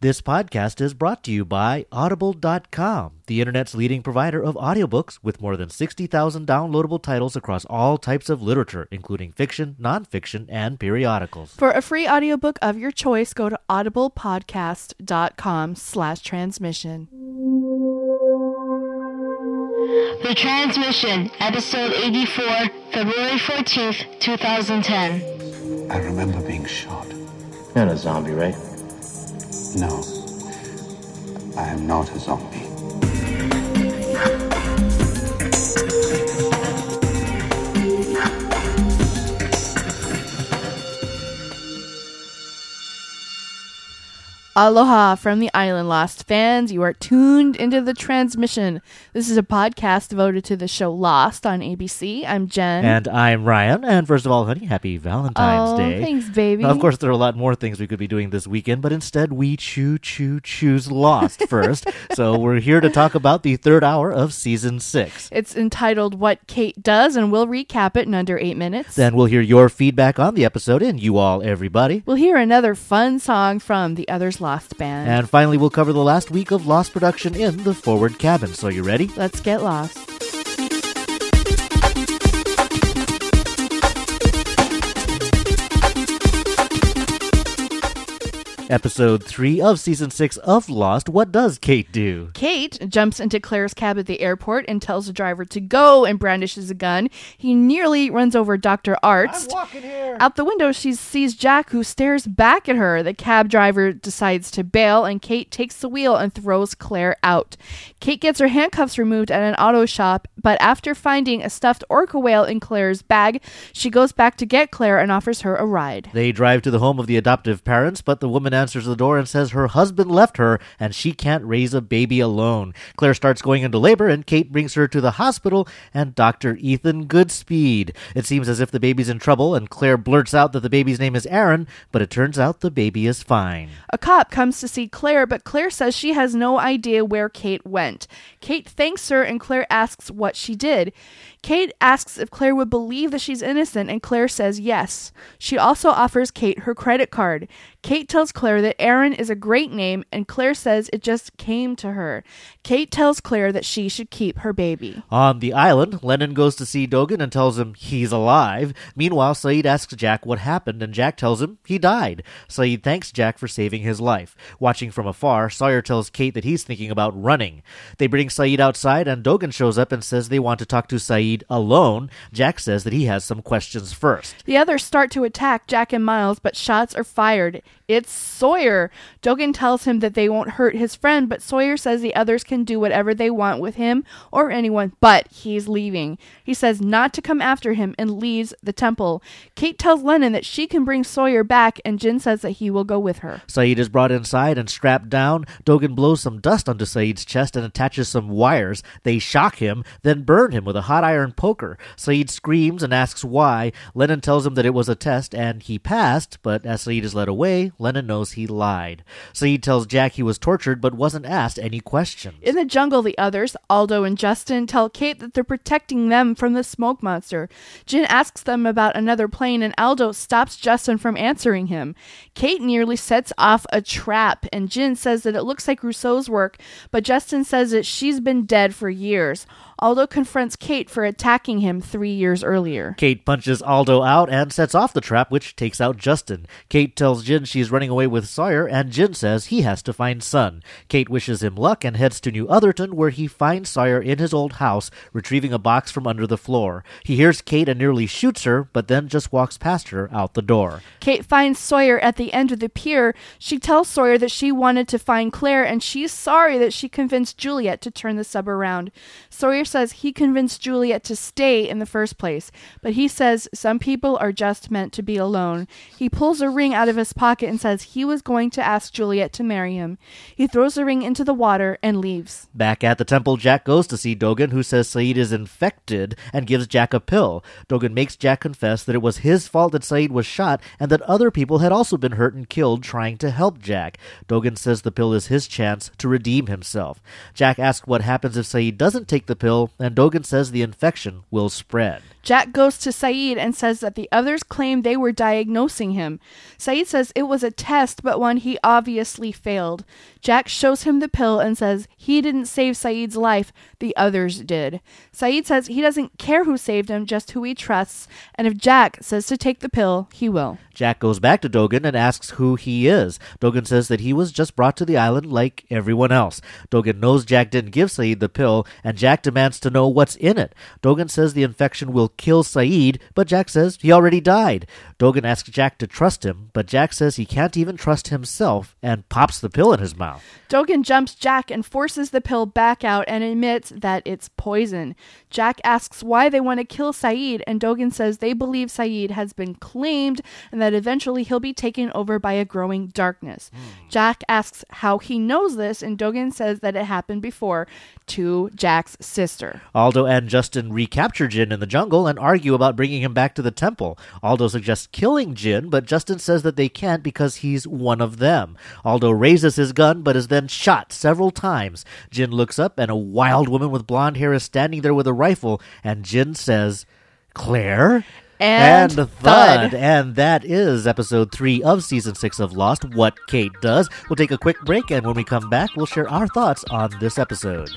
This podcast is brought to you by Audible.com, the internet's leading provider of audiobooks with more than 60,000 downloadable titles across all types of literature, including fiction, nonfiction, and periodicals. For a free audiobook of your choice, go to audiblepodcast.com slash transmission. The Transmission, Episode 84, February 14th, 2010. I remember being shot. You're not a zombie, right? No, I am not a zombie. Aloha from the island, Lost fans. You are tuned into the transmission. This is a podcast devoted to the show Lost on ABC. I'm Jen. And I'm Ryan. And first of all, honey, happy Valentine's oh, Day. thanks, baby. Now, of course, there are a lot more things we could be doing this weekend, but instead we choo choo choose Lost first. so we're here to talk about the third hour of season six. It's entitled What Kate Does, and we'll recap it in under eight minutes. Then we'll hear your feedback on the episode and you all, everybody. we'll hear another fun song from the Others Lost band. And finally, we'll cover the last week of Lost production in the forward cabin. So you ready? Let's get lost. Episode 3 of season 6 of Lost. What does Kate do? Kate jumps into Claire's cab at the airport and tells the driver to go and brandishes a gun. He nearly runs over Dr. Arzt. walking here. Out the window, she sees Jack, who stares back at her. The cab driver decides to bail, and Kate takes the wheel and throws Claire out. Kate gets her handcuffs removed at an auto shop, but after finding a stuffed orca whale in Claire's bag, she goes back to get Claire and offers her a ride. They drive to the home of the adoptive parents, but the woman answers the door and says her husband left her and she can't raise a baby alone. Claire starts going into labor and Kate brings her to the hospital and Dr. Ethan Goodspeed. It seems as if the baby's in trouble and Claire blurts out that the baby's name is Aaron, but it turns out the baby is fine. A cop comes to see Claire, but Claire says she has no idea where Kate went. Kate thanks her, and Claire asks what she did. Kate asks if Claire would believe that she's innocent, and Claire says yes. She also offers Kate her credit card. Kate tells Claire that Aaron is a great name, and Claire says it just came to her. Kate tells Claire that she should keep her baby. On the island, Lennon goes to see Dogen and tells him he's alive. Meanwhile, Sayid asks Jack what happened, and Jack tells him he died. Sayid thanks Jack for saving his life. Watching from afar, Sawyer tells Kate that he's thinking about running. They bring Sayid outside, and Dogen shows up and says they want to talk to Sayid alone. Jack says that he has some questions first. The others start to attack Jack and Miles, but shots are fired. It's Sawyer. Dogen tells him that they won't hurt his friend, but Sawyer says the others can do whatever they want with him or anyone, but he's leaving. He says not to come after him and leaves the temple. Kate tells Lennon that she can bring Sawyer back, and Jin says that he will go with her. Sayid is brought inside and strapped down. Dogen blows some dust onto Sayid's chest and attaches some wires. They shock him, then burn him with a hot iron poker. Sayid screams and asks why. Lennon tells him that it was a test and he passed, but as Sayid is led away, Lennon knows he lied. So he tells Jack he was tortured but wasn't asked any questions. In the jungle, the others, Aldo and Justin, tell Kate that they're protecting them from the smoke monster. Jin asks them about another plane, and Aldo stops Justin from answering him. Kate nearly sets off a trap, and Jin says that it looks like Rousseau's work, but Justin says that she's been dead for years. Aldo confronts Kate for attacking him three years earlier. Kate punches Aldo out and sets off the trap, which takes out Justin. Kate tells Jin she's running away with Sawyer, and Jin says he has to find Sun. Kate wishes him luck and heads to New Otherton, where he finds Sawyer in his old house, retrieving a box from under the floor. He hears Kate and nearly shoots her, but then just walks past her out the door. Kate finds Sawyer at the end of the pier. She tells Sawyer that she wanted to find Claire, and she's sorry that she convinced Juliet to turn the sub around. Sawyer says he convinced Juliet to stay in the first place, but he says some people are just meant to be alone. He pulls a ring out of his pocket and says he was going to ask Juliet to marry him. He throws the ring into the water and leaves. Back at the temple, Jack goes to see Dogen, who says Sayid is infected and gives Jack a pill. Dogen makes Jack confess that it was his fault that Sayid was shot and that other people had also been hurt and killed trying to help Jack. Dogen says the pill is his chance to redeem himself. Jack asks what happens if Sayid doesn't take the pill, and Dogen says the infection will spread. Jack goes to Sayid and says that the others claim they were diagnosing him. Sayid says it was a test, but one he obviously failed. Jack shows him the pill and says he didn't save Sayid's life, the others did. Sayid says he doesn't care who saved him, just who he trusts, and if Jack says to take the pill, he will. Jack goes back to Dogen and asks who he is. Dogen says that he was just brought to the island like everyone else. Dogen knows Jack didn't give Sayid the pill, and Jack demands to know what's in it. Dogen says the infection will kill Sayid, but Jack says he already died. Dogen asks Jack to trust him, but Jack says he can't even trust himself and pops the pill in his mouth. Dogen jumps Jack and forces the pill back out and admits that it's poison. Jack asks why they want to kill Sayid, and Dogen says they believe Sayid has been claimed and that eventually he'll be taken over by a growing darkness. Hmm. Jack asks how he knows this, and Dogen says that it happened before to Jack's sister. Aldo and Justin recapture Jin in the jungle and argue about bringing him back to the temple. Aldo suggests killing Jin, but Justin says that they can't because he's one of them. Aldo raises his gun, but is then shot several times. Jin looks up, and a wild woman with blonde hair is standing there with a rifle, and Jin says, Claire? And thud. thud. And that is episode three of season six of Lost What Kate Does. We'll take a quick break, and when we come back, we'll share our thoughts on this episode.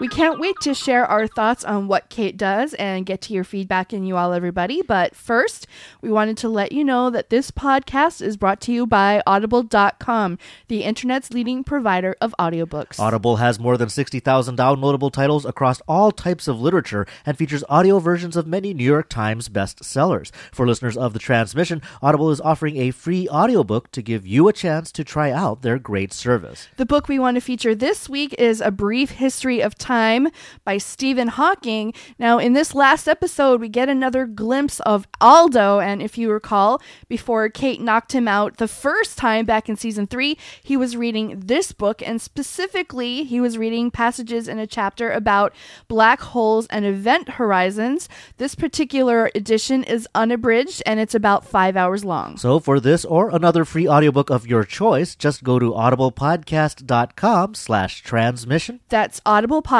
We can't wait to share our thoughts on what Kate does and get to your feedback and you all, everybody. But first, we wanted to let you know that this podcast is brought to you by Audible.com, the internet's leading provider of audiobooks. Audible has more than 60,000 downloadable titles across all types of literature and features audio versions of many New York Times bestsellers. For listeners of the transmission, Audible is offering a free audiobook to give you a chance to try out their great service. The book we want to feature this week is A Brief History of Time by Stephen Hawking. Now, in this last episode, we get another glimpse of Aldo, and if you recall, before Kate knocked him out the first time back in season three, he was reading this book, and specifically, he was reading passages in a chapter about black holes and event horizons. This particular edition is unabridged, and it's about five hours long. So for this or another free audiobook of your choice, just go to audiblepodcast.com slash transmission. That's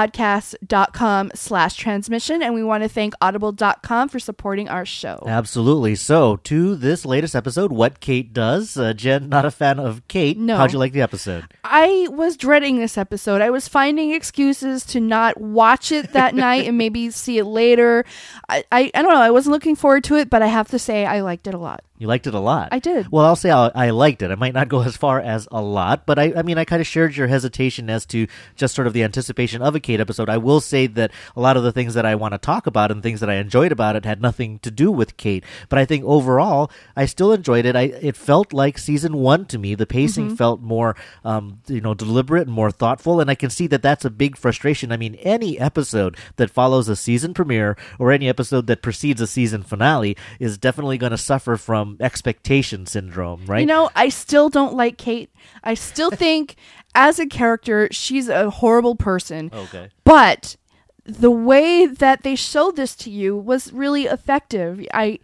audiblepodcast.com slash transmission. And we want to thank audible.com for supporting our show. Absolutely. So to this latest episode, What Kate Does. Uh, Jen, not a fan of Kate. No. How'd you like the episode? I was dreading this episode. I was finding excuses to not watch it that night and maybe see it later. I, I, I don't know. I wasn't looking forward to it, but I have to say I liked it a lot. You liked it a lot. I did. Well, I'll say I, I liked it. I might not go as far as a lot, but I, I mean, I kind of shared your hesitation as to just sort of the anticipation of a Kate episode. I will say that a lot of the things that I want to talk about and things that I enjoyed about it had nothing to do with Kate. But I think overall, I still enjoyed it. I it felt like season one to me. The pacing felt more, um, you know, deliberate and more thoughtful, and I can see that that's a big frustration. I mean, any episode that follows a season premiere or any episode that precedes a season finale is definitely going to suffer from Um, expectation syndrome, right? You know, I still don't like Kate. I still think, as a character, she's a horrible person. okay. But the way that they showed this to you was really effective. I,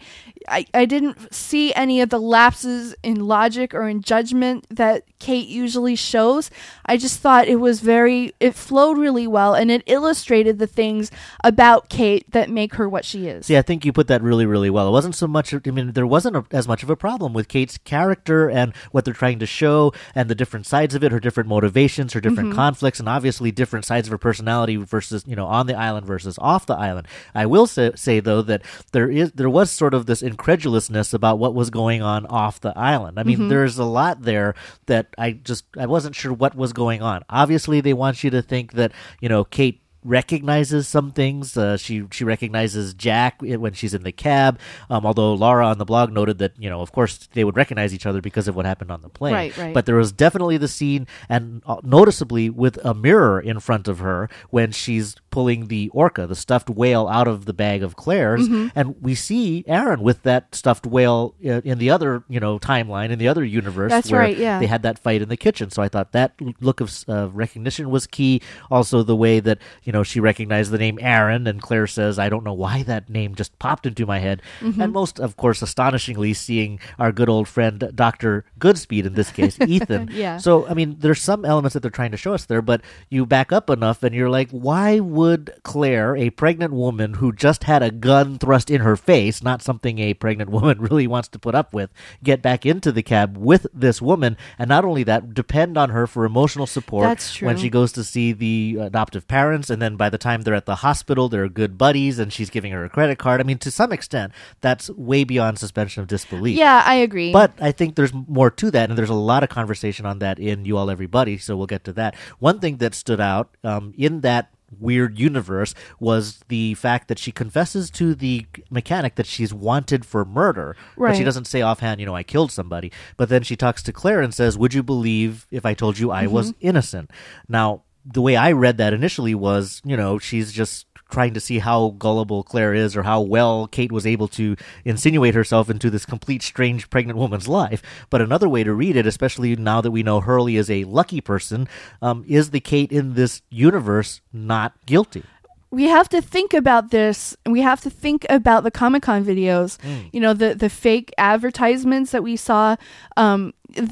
I, I didn't see any of the lapses in logic or in judgment that Kate usually shows. I just thought it was very, it flowed really well and it illustrated the things about Kate that make her what she is. See, I think you put that really, really well. It wasn't so much. I mean, there wasn't a, as much of a problem with Kate's character and what they're trying to show, and the different sides of it, her different motivations, her different mm-hmm. conflicts, and obviously different sides of her personality versus you know on the island versus off the island. I will say, say though that there is there was sort of this incredulousness about what was going on off the island. I mean, mm-hmm. there's a lot there that I just I wasn't sure what was going on. Obviously, they want you to think that you know Kate recognizes some things. Uh, she she recognizes Jack when she's in the cab. Um, although Laura on the blog noted that you know, of course, they would recognize each other because of what happened on the plane. Right, right. But there was definitely the scene, and uh, noticeably with a mirror in front of her when she's pulling the orca, the stuffed whale, out of the bag of Claire's, Mm-hmm. and we see Aaron with that stuffed whale uh, in the other you know timeline in the other universe. That's where right, yeah. They had that fight in the kitchen, so I thought that look of uh, recognition was key. Also, the way that you know know, she recognized the name Aaron, and Claire says, I don't know why that name just popped into my head. Mm-hmm. And most, of course, astonishingly, seeing our good old friend, Dr. Goodspeed, in this case, Ethan. Yeah. So, I mean, there's some elements that they're trying to show us there, but you back up enough and you're like, why would Claire, a pregnant woman who just had a gun thrust in her face, not something a pregnant woman really wants to put up with, get back into the cab with this woman? And not only that, depend on her for emotional support when she goes to see the adoptive parents. And then by the time they're at the hospital, they're good buddies and she's giving her a credit card. I mean, to some extent, that's way beyond suspension of disbelief. Yeah, I agree. But I think there's more to that, and there's a lot of conversation on that in You All Everybody, so we'll get to that. One thing that stood out um, in that weird universe was the fact that she confesses to the mechanic that she's wanted for murder. But she doesn't say offhand, you know, I killed somebody. But then she talks to Claire and says, Would you believe if I told you I was innocent? Now, the way I read that initially was, you know, she's just trying to see how gullible Claire is or how well Kate was able to insinuate herself into this complete strange pregnant woman's life. But another way to read it, especially now that we know Hurley is a lucky person, um, is the Kate in this universe not guilty? we have to think about this and we have to think about the comic-con videos you know the the fake advertisements that we saw um th-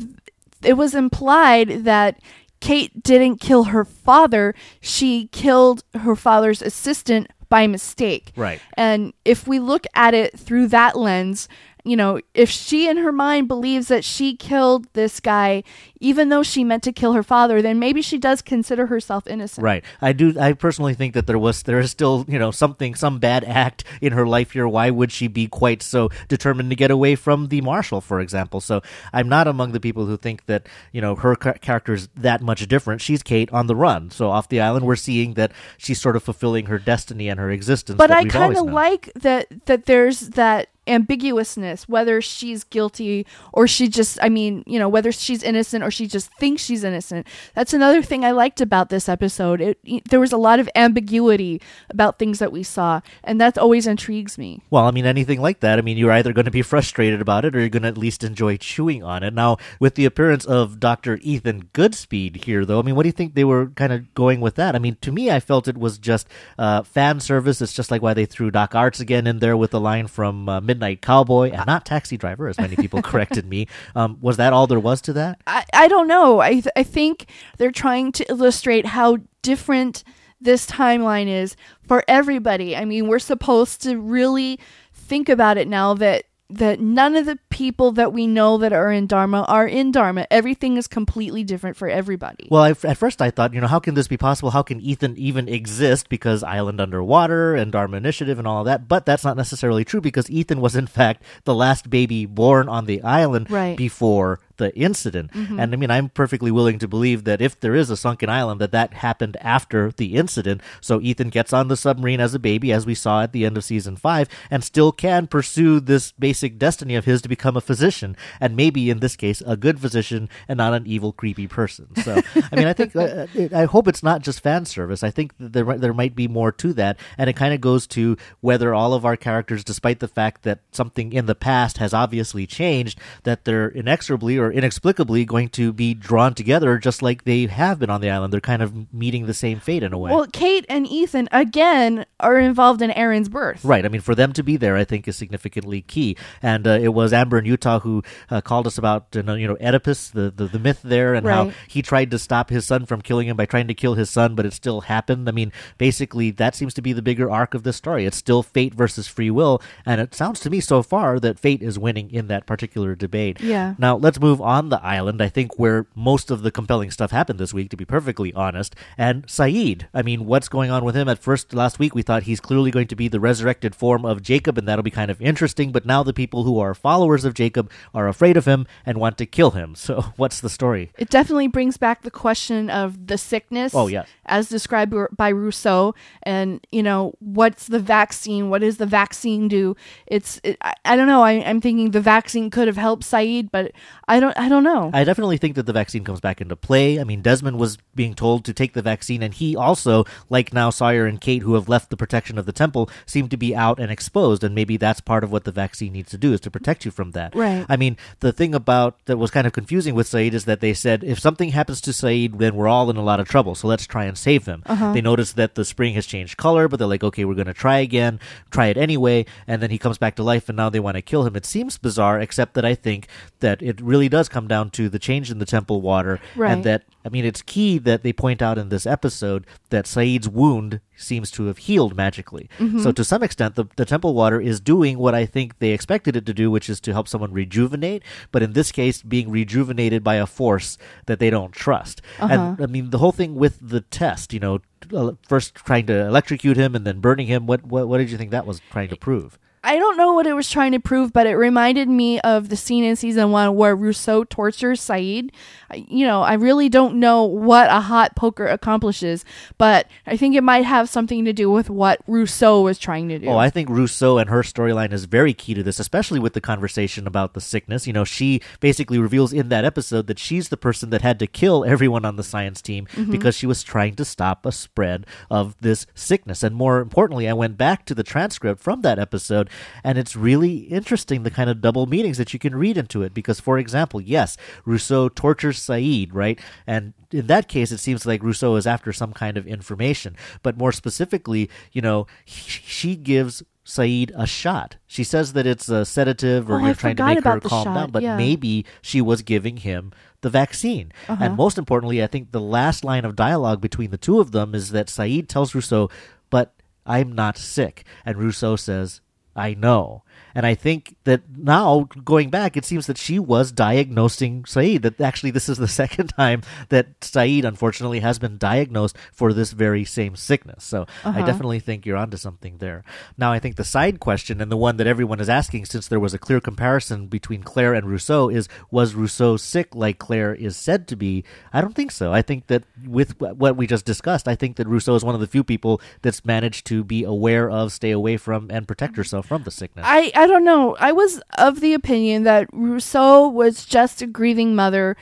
it was implied that Kate didn't kill her father she killed her father's assistant by mistake Right. and if we look at it through that lens you know if she in her mind believes that she killed this guy even though she meant to kill her father then maybe she does consider herself innocent Right. I do. I personally think that there was there is still you know something some bad act in her life here. Why would she be quite so determined to get away from the marshal, for example? So I'm not among the people who think that you know her ca- character is that much different. She's Kate on the run. So off the island, we're seeing that she's sort of fulfilling her destiny and her existence. but I kind of like that that there's that ambiguousness whether she's guilty or she just I mean you know whether she's innocent or she just thinks she's innocent that's another thing I liked about this episode it there was a lot of ambiguity about things that we saw and that always intrigues me Well, I mean, anything like that. I mean, you're either going to be frustrated about it or you're going to at least enjoy chewing on it. Now, with the appearance of Dr. Ethan Goodspeed here, though, I mean, what do you think they were kind of going with that? I mean, to me, I felt it was just uh, fan service. It's just like why they threw Doc Arzt again in there with the line from uh, Midnight Cowboy and not Taxi Driver, as many people corrected me. Um, was that all there was to that? I, I don't know. I th- I think they're trying to illustrate how different this timeline is for everybody. I mean, we're supposed to really think about it now that that none of the people that we know that are in Dharma are in Dharma. Everything is completely different for everybody. Well, I, at first I thought, you know, how can this be possible? How can Ethan even exist? Because Island Underwater and Dharma Initiative and all of that. But that's not necessarily true because Ethan was, in fact, the last baby born on the island Right. before the incident. And I mean, I'm perfectly willing to believe that if there is a sunken island, that that happened after the incident. So Ethan gets on the submarine as a baby, as we saw at the end of season five, and still can pursue this basic destiny of his to become a physician, and maybe in this case, a good physician and not an evil, creepy person. So, I mean, I think uh, I hope it's not just fan service. I think that there there might be more to that, and it kind of goes to whether all of our characters, despite the fact that something in the past has obviously changed, that they're inexorably or inexplicably going to be drawn together, just like they have been on the island. They're kind of meeting the same fate in a way. Well, Kate and Ethan again are involved in Aaron's birth. Right. I mean, for them to be there, I think is significantly key. And uh, it was Amber in Utah who uh, called us about, you know, you know, Oedipus, the, the, the myth there, and how he tried to stop his son from killing him by trying to kill his son, but it still happened. I mean, basically, that seems to be the bigger arc of this story. It's still fate versus free will. And it sounds to me so far that fate is winning in that particular debate. Yeah. Now, let's move on the island, I think, where most of the compelling stuff happened this week, to be perfectly honest. And Sayid, I mean, what's going on with him? At first, last week, we thought he's clearly going to be the resurrected form of Jacob, and that'll be kind of interesting. But now the people who are followers of Jacob are afraid of him and want to kill him. So, what's the story? It definitely brings back the question of the sickness. Oh, yes. As described by Rousseau. And, you know, what's the vaccine? What does the vaccine do? It's, it, I, I don't know. I, I'm thinking the vaccine could have helped Sayid, but I don't don't. I don't know. I definitely think that the vaccine comes back into play. I mean, Desmond was being told to take the vaccine, and he also, like now Sawyer and Kate, who have left the protection of the temple, seem to be out and exposed, and maybe that's part of what the vaccine needs to do is to protect you from that. Right. I mean, the thing about that was kind of confusing with Sayid is that they said if something happens to Sayid, then we're all in a lot of trouble. So let's try and save him. Uh-huh. They notice that the spring has changed color, but they're like, okay, we're going to try again, try it anyway, and then he comes back to life, and now they want to kill him. It seems bizarre, except that I think that it really does come down to the change in the temple water, Right. and that I mean, it's key that they point out in this episode that Sayid's wound seems to have healed magically. So, to some extent, the, the temple water is doing what I think they expected it to do, which is to help someone rejuvenate, but in this case, being rejuvenated by a force that they don't trust. And I mean, the whole thing with the test, you know, uh, first trying to electrocute him and then burning him, what, what, what did you think that was trying to prove? I don't know what it was trying to prove, but it reminded me of the scene in season one where Rousseau tortures Sayid. You know, I really don't know what a hot poker accomplishes, but I think it might have something to do with what Rousseau was trying to do. Oh, I think Rousseau and her storyline is very key to this, especially with the conversation about the sickness. You know, she basically reveals in that episode that she's the person that had to kill everyone on the science team mm-hmm. because she was trying to stop a spread of this sickness. And more importantly, I went back to the transcript from that episode, and it's really interesting the kind of double meanings that you can read into it. Because, for example, yes, Rousseau tortures Sayid, right? And in that case, it seems like Rousseau is after some kind of information. But more specifically, you know, he, she gives Sayid a shot. She says that it's a sedative or oh, you're trying to make her calm shot, down, but yeah. maybe she was giving him the vaccine. Uh-huh. And most importantly, I think the last line of dialogue between the two of them is that Sayid tells Rousseau, But I'm not sick. And Rousseau says, I know. And I think that now, going back, it seems that she was diagnosing Sayid. That actually, this is the second time that Sayid, unfortunately, has been diagnosed for this very same sickness. So I uh-huh. definitely think you're onto something there. Now, I think the side question, and the one that everyone is asking, since there was a clear comparison between Claire and Rousseau, is was Rousseau sick like Claire is said to be? I don't think so. I think that with what we just discussed, I think that Rousseau is one of the few people that's managed to be aware of, stay away from, and protect mm-hmm. herself from the sickness. I, I don't know. I was of the opinion that Rousseau was just a grieving mother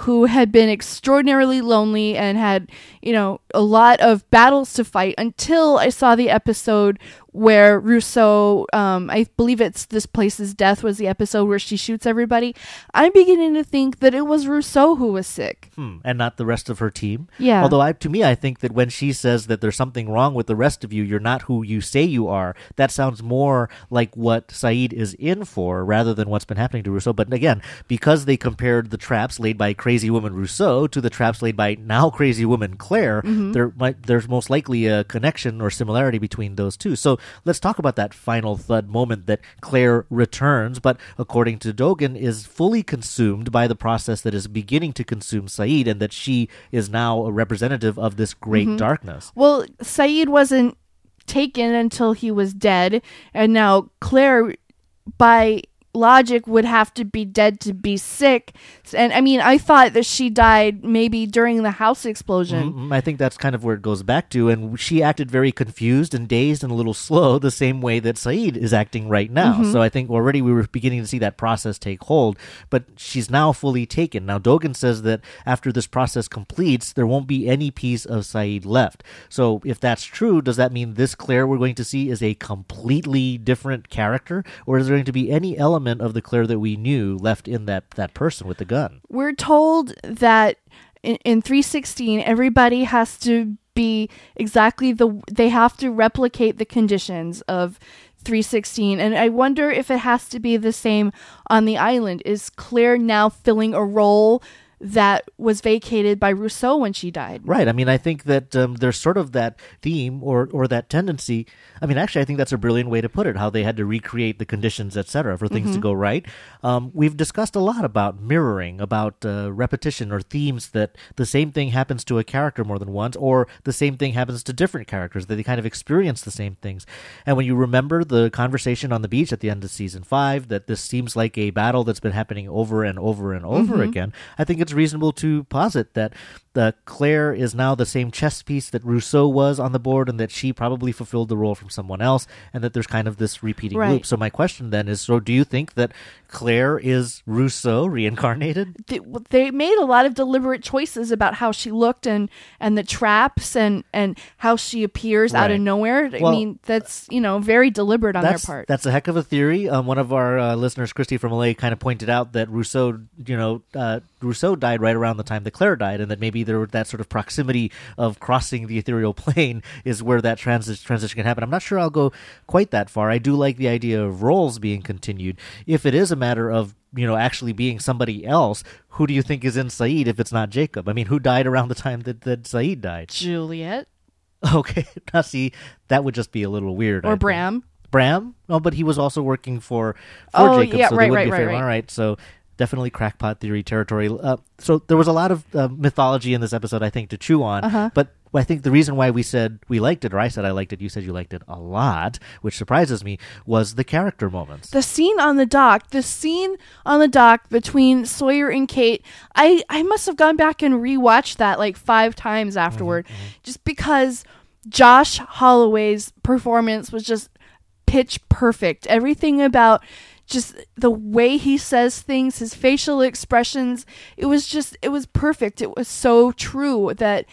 who had been extraordinarily lonely and had, you know, a lot of battles to fight until I saw the episode where Rousseau, um, I believe it's This Place's Death was the episode where she shoots everybody. I'm beginning to think that it was Rousseau who was sick. Hmm, and not the rest of her team. Yeah. Although, I, to me, I think that when she says that there's something wrong with the rest of you, you're not who you say you are. That sounds more like what Sayid is in for, rather than what's been happening to Rousseau. But again, because they compared the traps laid by crazy woman Rousseau to the traps laid by now crazy woman Claire, mm-hmm. there might there's most likely a connection or similarity between those two. So let's talk about that final thud moment that Claire returns, but according to Dogen, is fully consumed by the process that is beginning to consume Sayid, and that she is now a representative of this great mm-hmm. darkness. Well, Saeed wasn't taken until he was dead, and now Claire, by logic, would have to be dead to be sick. And I mean, I thought that she died maybe during the house explosion. Mm, I think that's kind of where it goes back to, and she acted very confused and dazed and a little slow, the same way that Sayid is acting right now. So I think already we were beginning to see that process take hold, but she's now fully taken. Now Dogen says that after this process completes, there won't be any piece of Sayid left. So if that's true, does that mean this Claire we're going to see is a completely different character, or is there going to be any element of the Claire that we knew left in that that person with the gun? We're told that in, in 316, everybody has to be exactly the, they have to replicate the conditions of 316 and i wonder if it has to be the same on the island is claire now filling a role that was vacated by rousseau when she died Right. I mean, I think that um, there's sort of that theme or or that tendency. I mean, actually, I think that's a brilliant way to put it. How they had to recreate the conditions, etc., for things to go right. Um, we've discussed a lot about mirroring, about uh, repetition or themes that the same thing happens to a character more than once, or the same thing happens to different characters that they kind of experience the same things. And when you remember the conversation on the beach at the end of season five, that this seems like a battle that's been happening over and over and over again. I think it's reasonable to posit that the Claire is now the same chess piece that Rousseau was on the board, and that she probably fulfilled the role from someone else, and that there's kind of this repeating Right. loop. So my question then is: So do you think that Claire is Rousseau reincarnated? they, they made a lot of deliberate choices about how she looked and and the traps and and how she appears out of Right. nowhere. I mean, that's you know very deliberate on their part. That's a heck of a theory. Um, one of our uh, listeners, Christy from LA, kind of pointed out that Rousseau, you know, uh, Rousseau died right around the time that Claire died, and that maybe there that sort of proximity of crossing the ethereal plane is where that transi- transition can happen. I'm not sure I'll go quite that far. I do like the idea of roles being continued. If it is a matter of you know actually being somebody else, who do you think is in Sayid if it's not Jacob? I mean, who died around the time that, that Sayid died? Juliet Okay, now see, that would just be a little weird. I or think. Bram. Bram? No, but he was also working for for Oh, Jacob, yeah, so right, they would right, be right, fair. right. All right, so definitely crackpot theory territory. Uh, so there was a lot of uh, mythology in this episode, I think, to chew on. Uh-huh. But I think the reason why we said we liked it, or I said I liked it, you said you liked it a lot, which surprises me, was the character moments. the scene on the dock the scene on the dock between sawyer and kate i i must have gone back and rewatched that like five times afterward just because josh holloway's performance was just pitch perfect everything about just the way he says things his facial expressions it was just it was perfect it was so true that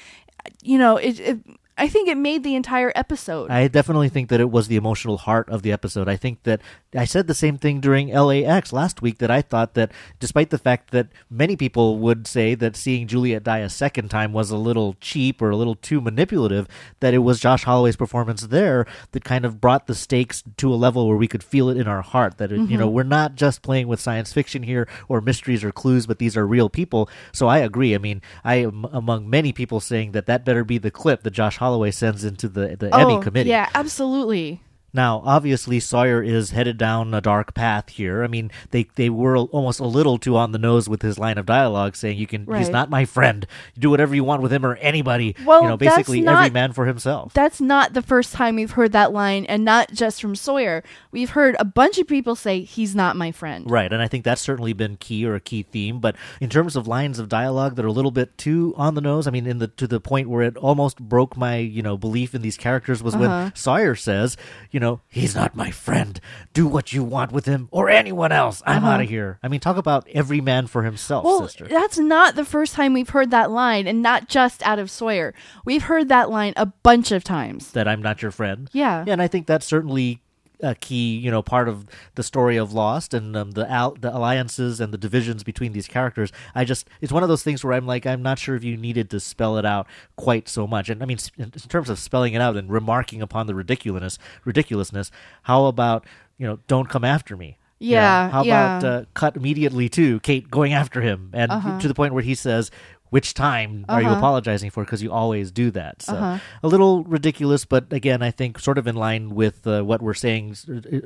you know it, it i think it made the entire episode I definitely think that it was the emotional heart of the episode. I think that I said the same thing during LAX last week that I thought that despite the fact that many people would say that seeing Juliet die a second time was a little cheap or a little too manipulative, that it was Josh Holloway's performance there that kind of brought the stakes to a level where we could feel it in our heart that it, you know, mm-hmm. we're not just playing with science fiction here or mysteries or clues, but these are real people. So I agree. I mean, I am among many people saying that that better be the clip that Josh Holloway sends into the the Emmy Oh, committee. yeah absolutely Now, obviously, Sawyer is headed down a dark path here. I mean, they they were almost a little too on the nose with his line of dialogue, saying, "You can, he's not my friend. You do whatever you want with him or anybody. Well, you know, basically not- every man for himself." That's not the first time we've heard that line, and not just from Sawyer. We've heard a bunch of people say, he's not my friend. Right, and I think that's certainly been key or a key theme. But in terms of lines of dialogue that are a little bit too on the nose, I mean, in the to the point where it almost broke my you know belief in these characters was Uh-huh. when Sawyer says, you know, he's not my friend. Do what you want with him or anyone else. I'm out of here. I mean, talk about every man for himself, Uh-huh. Well, sister. that's not the first time we've heard that line, and not just out of Sawyer. We've heard that line a bunch of times. that I'm not your friend. Yeah. and I think that's certainly a key, you know, part of the story of Lost and um, the al- the alliances and the divisions between these characters. I just it's one of those things where I'm like I'm not sure if you needed to spell it out quite so much. And I mean, in terms of spelling it out and remarking upon the ridiculousness, ridiculousness. How about you know, don't come after me. You know, Yeah, how yeah. about uh, cut immediately to Kate going after him and Uh-huh. to the point where he says. Which time are you Uh-huh. apologizing for? Because you always do that. So Uh-huh. a little ridiculous, but again, I think sort of in line with uh, what we're saying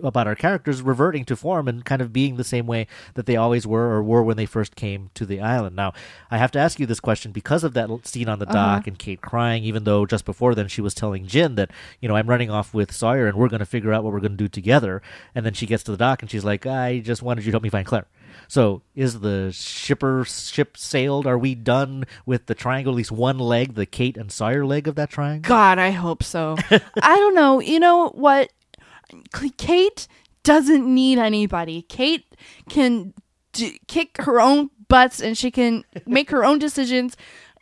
about our characters reverting to form and kind of being the same way that they always were or were when they first came to the island. Now, I have to ask you this question because of that scene on the dock and Kate crying, even though just before then she was telling Jin that, you know, I'm running off with Sawyer and we're going to figure out what we're going to do together. And then she gets to the dock and she's like, I just wanted you to help me find Claire. So is the shipper ship sailed? Are we done with the triangle? At least one leg, the Kate and Sawyer leg of that triangle. God, I hope so. I don't know. You know what? Kate doesn't need anybody. Kate can d- kick her own butts and she can make her own decisions.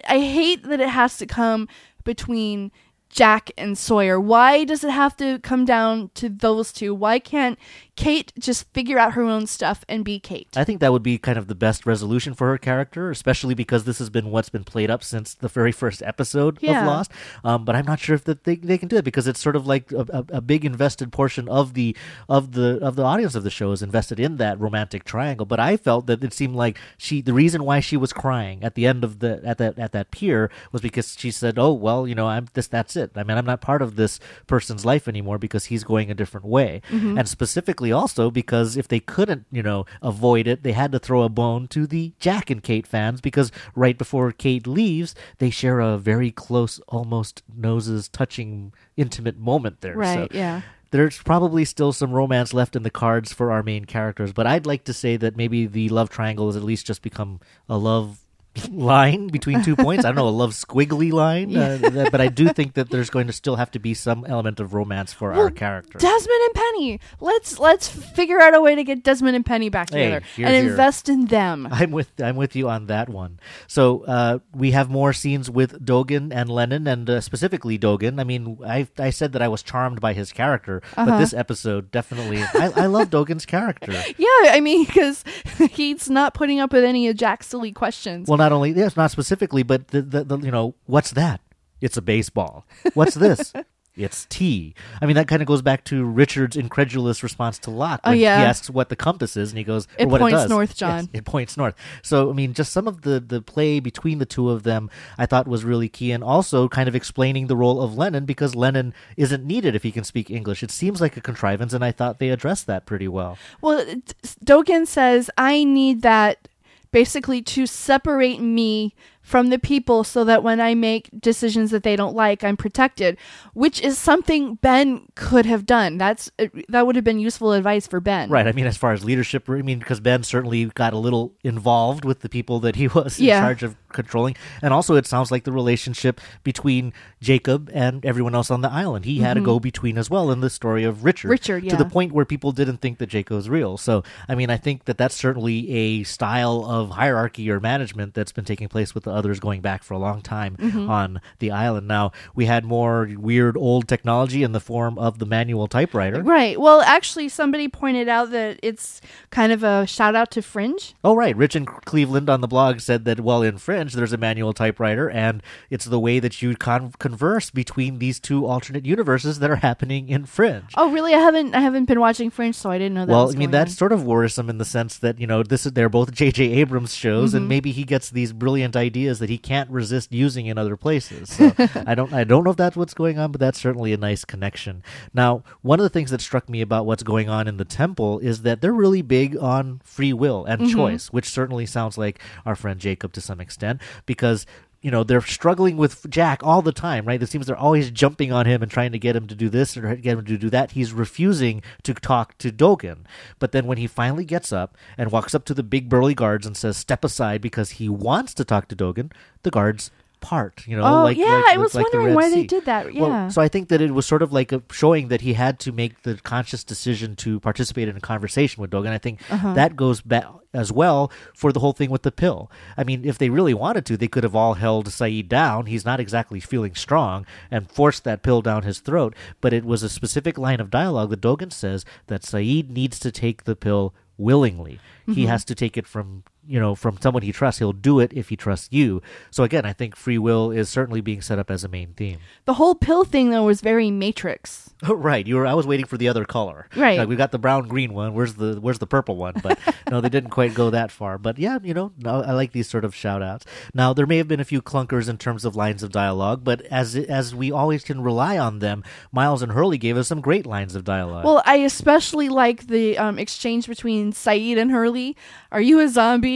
I hate that it has to come between Jack and Sawyer. Why does it have to come down to those two? Why can't Kate just figure out her own stuff and be Kate? I think that would be kind of the best resolution for her character, especially because this has been what's been played up since the very first episode Yeah. of Lost. Um, but I'm not sure if that they, they can do it because it's sort of like a, a, a big invested portion of the of the of the audience of the show is invested in that romantic triangle. But I felt that it seemed like she the reason why she was crying at the end of the at that at that pier was because she said, "Oh well, you know, I'm this that's it. I mean, I'm not part of this person's life anymore because he's going a different way." And specifically also because if they couldn't, you know, avoid it, they had to throw a bone to the Jack and Kate fans because right before Kate leaves, they share a very close, almost noses touching, intimate moment there. Right, So yeah. there's probably still some romance left in the cards for our main characters, but I'd like to say that maybe the love triangle has at least just become a love line between two points. I don't know, a love squiggly line, uh, that- but I do think that there's going to still have to be some element of romance for our Well, character. Desmond and Penny. Let's let's figure out a way to get Desmond and Penny back Hey, together here, and here. invest in them. I'm with I'm with you on that one. So uh, we have more scenes with Dogen and Lennon, and uh, specifically Dogen. I mean, I I said that I was charmed by his character, Uh-huh. but this episode definitely I, I love Dogen's character. Yeah, I mean, because he's not putting up with any of Jack's silly questions. Well, not only yes, not specifically, but the, the, the you know what's that? It's a baseball. What's this? It's tea. I mean, that kind of goes back to Richard's incredulous response to Locke. Oh, when yeah. He asks what the compass is, and he goes, It what points it does. north, Yes, John. it points north. So, I mean, just some of the, the play between the two of them I thought was really key, and also kind of explaining the role of Lennon because Lennon isn't needed if he can speak English. It seems like a contrivance, and I thought they addressed that pretty well. Well, d- Dogen says, I need that basically to separate me from the people so that when I make decisions that they don't like, I'm protected, which is something Ben could have done. That's that would have been useful advice for Ben. Right. I mean, as far as leadership, I mean, because Ben certainly got a little involved with the people that he was in Yeah. charge of controlling. And also, it sounds like the relationship between Jacob and everyone else on the island. He had a go between as well in the story of Richard. Mm-hmm. Richard, To the point where people didn't think that Jacob was real. So, I mean, I think that that's certainly a style of hierarchy or management that's been taking place with the others going back for a long time Mm-hmm. on the island. Now, we had more weird old technology in the form of the manual typewriter. Right. Well, actually, somebody pointed out that it's kind of a shout out to Fringe. Oh, right. Rich in Cleveland on the blog said that, well, in Fringe, there's a manual typewriter, and it's the way that you con- converse between these two alternate universes that are happening in Fringe. Oh, really? I haven't I haven't been watching Fringe, so I didn't know that. well, I mean, that's on. sort of worrisome in the sense that, you know, this is they're both J.J. Abrams shows, Mm-hmm. and maybe he gets these brilliant ideas that he can't resist using in other places. So I don't I don't know if that's what's going on, but that's certainly a nice connection. Now, one of the things that struck me about what's going on in the temple is that they're really big on free will and Mm-hmm. choice, which certainly sounds like our friend Jacob to some extent, because you know they're struggling with Jack all the time, right? It seems they're always jumping on him and trying to get him to do this or get him to do that. He's refusing to talk to Dogen, but then when he finally gets up and walks up to the big burly guards and says, "Step aside," because he wants to talk to Dogen, the guards part. You know, Oh, like yeah, like- I was like wondering Red why they did that. Well, Yeah. so I think that it was sort of like a showing that he had to make the conscious decision to participate in a conversation with Dogen. I think Uh-huh. that goes back as well for the whole thing with the pill. I mean, if they really wanted to, they could have all held Sayid down. He's not exactly feeling strong and forced that pill down his throat. But it was a specific line of dialogue that Dogen says that Sayid needs to take the pill willingly. Mm-hmm. He has to take it from you know from someone he trusts. He'll do it if he trusts you. So again, I think free will is certainly being set up as a main theme. the whole pill thing though was very Matrix. Right. You were. I was waiting for the other color. Right. Like we got the brown green one. Where's the Where's the purple one? But no, they didn't quite go that far. But yeah, you know, no, I like these sort of shout outs. Now there may have been a few clunkers in terms of lines of dialogue, but as as we always can rely on them, Miles and Hurley gave us some great lines of dialogue. Well, I especially like the um, exchange between Sayid and Hurley. Are you a zombie?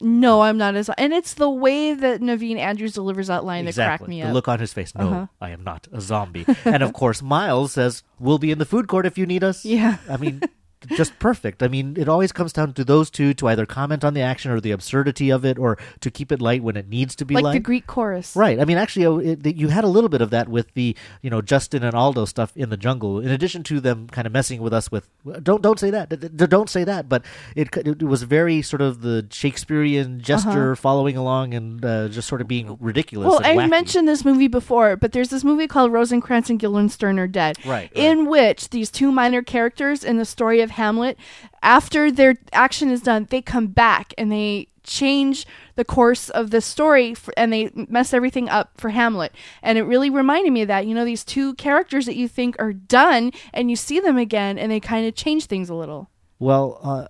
No, I'm not a zombie. And it's the way that Naveen Andrews delivers that line that cracked me the up. look on his face. No, Uh-huh. I am not a zombie. and of course, Miles says, "We'll be in the food court if you need us." Yeah. I mean, just perfect. I mean, it always comes down to those two to either comment on the action or the absurdity of it, or to keep it light when it needs to be like light. the Greek chorus. Right. I mean, actually, uh, it, it- you had a little bit of that with the, you know, Justin and Aldo stuff in the jungle. In addition to them kind of messing with us with, don't don't say that, don't say that. But it it was very sort of the Shakespearean gesture following along and uh, just sort of being ridiculous. Uh-huh. Well, I wacky. mentioned this movie before, but there's this movie called Rosencrantz and Guildenstern are Dead, Right, right. in which these two minor characters in the story of Hamlet, after their action is done, they come back and they change the course of the story f- and they mess everything up for Hamlet. And it really reminded me of that. You know, these two characters that you think are done and you see them again and they kind of change things a little. Well, uh,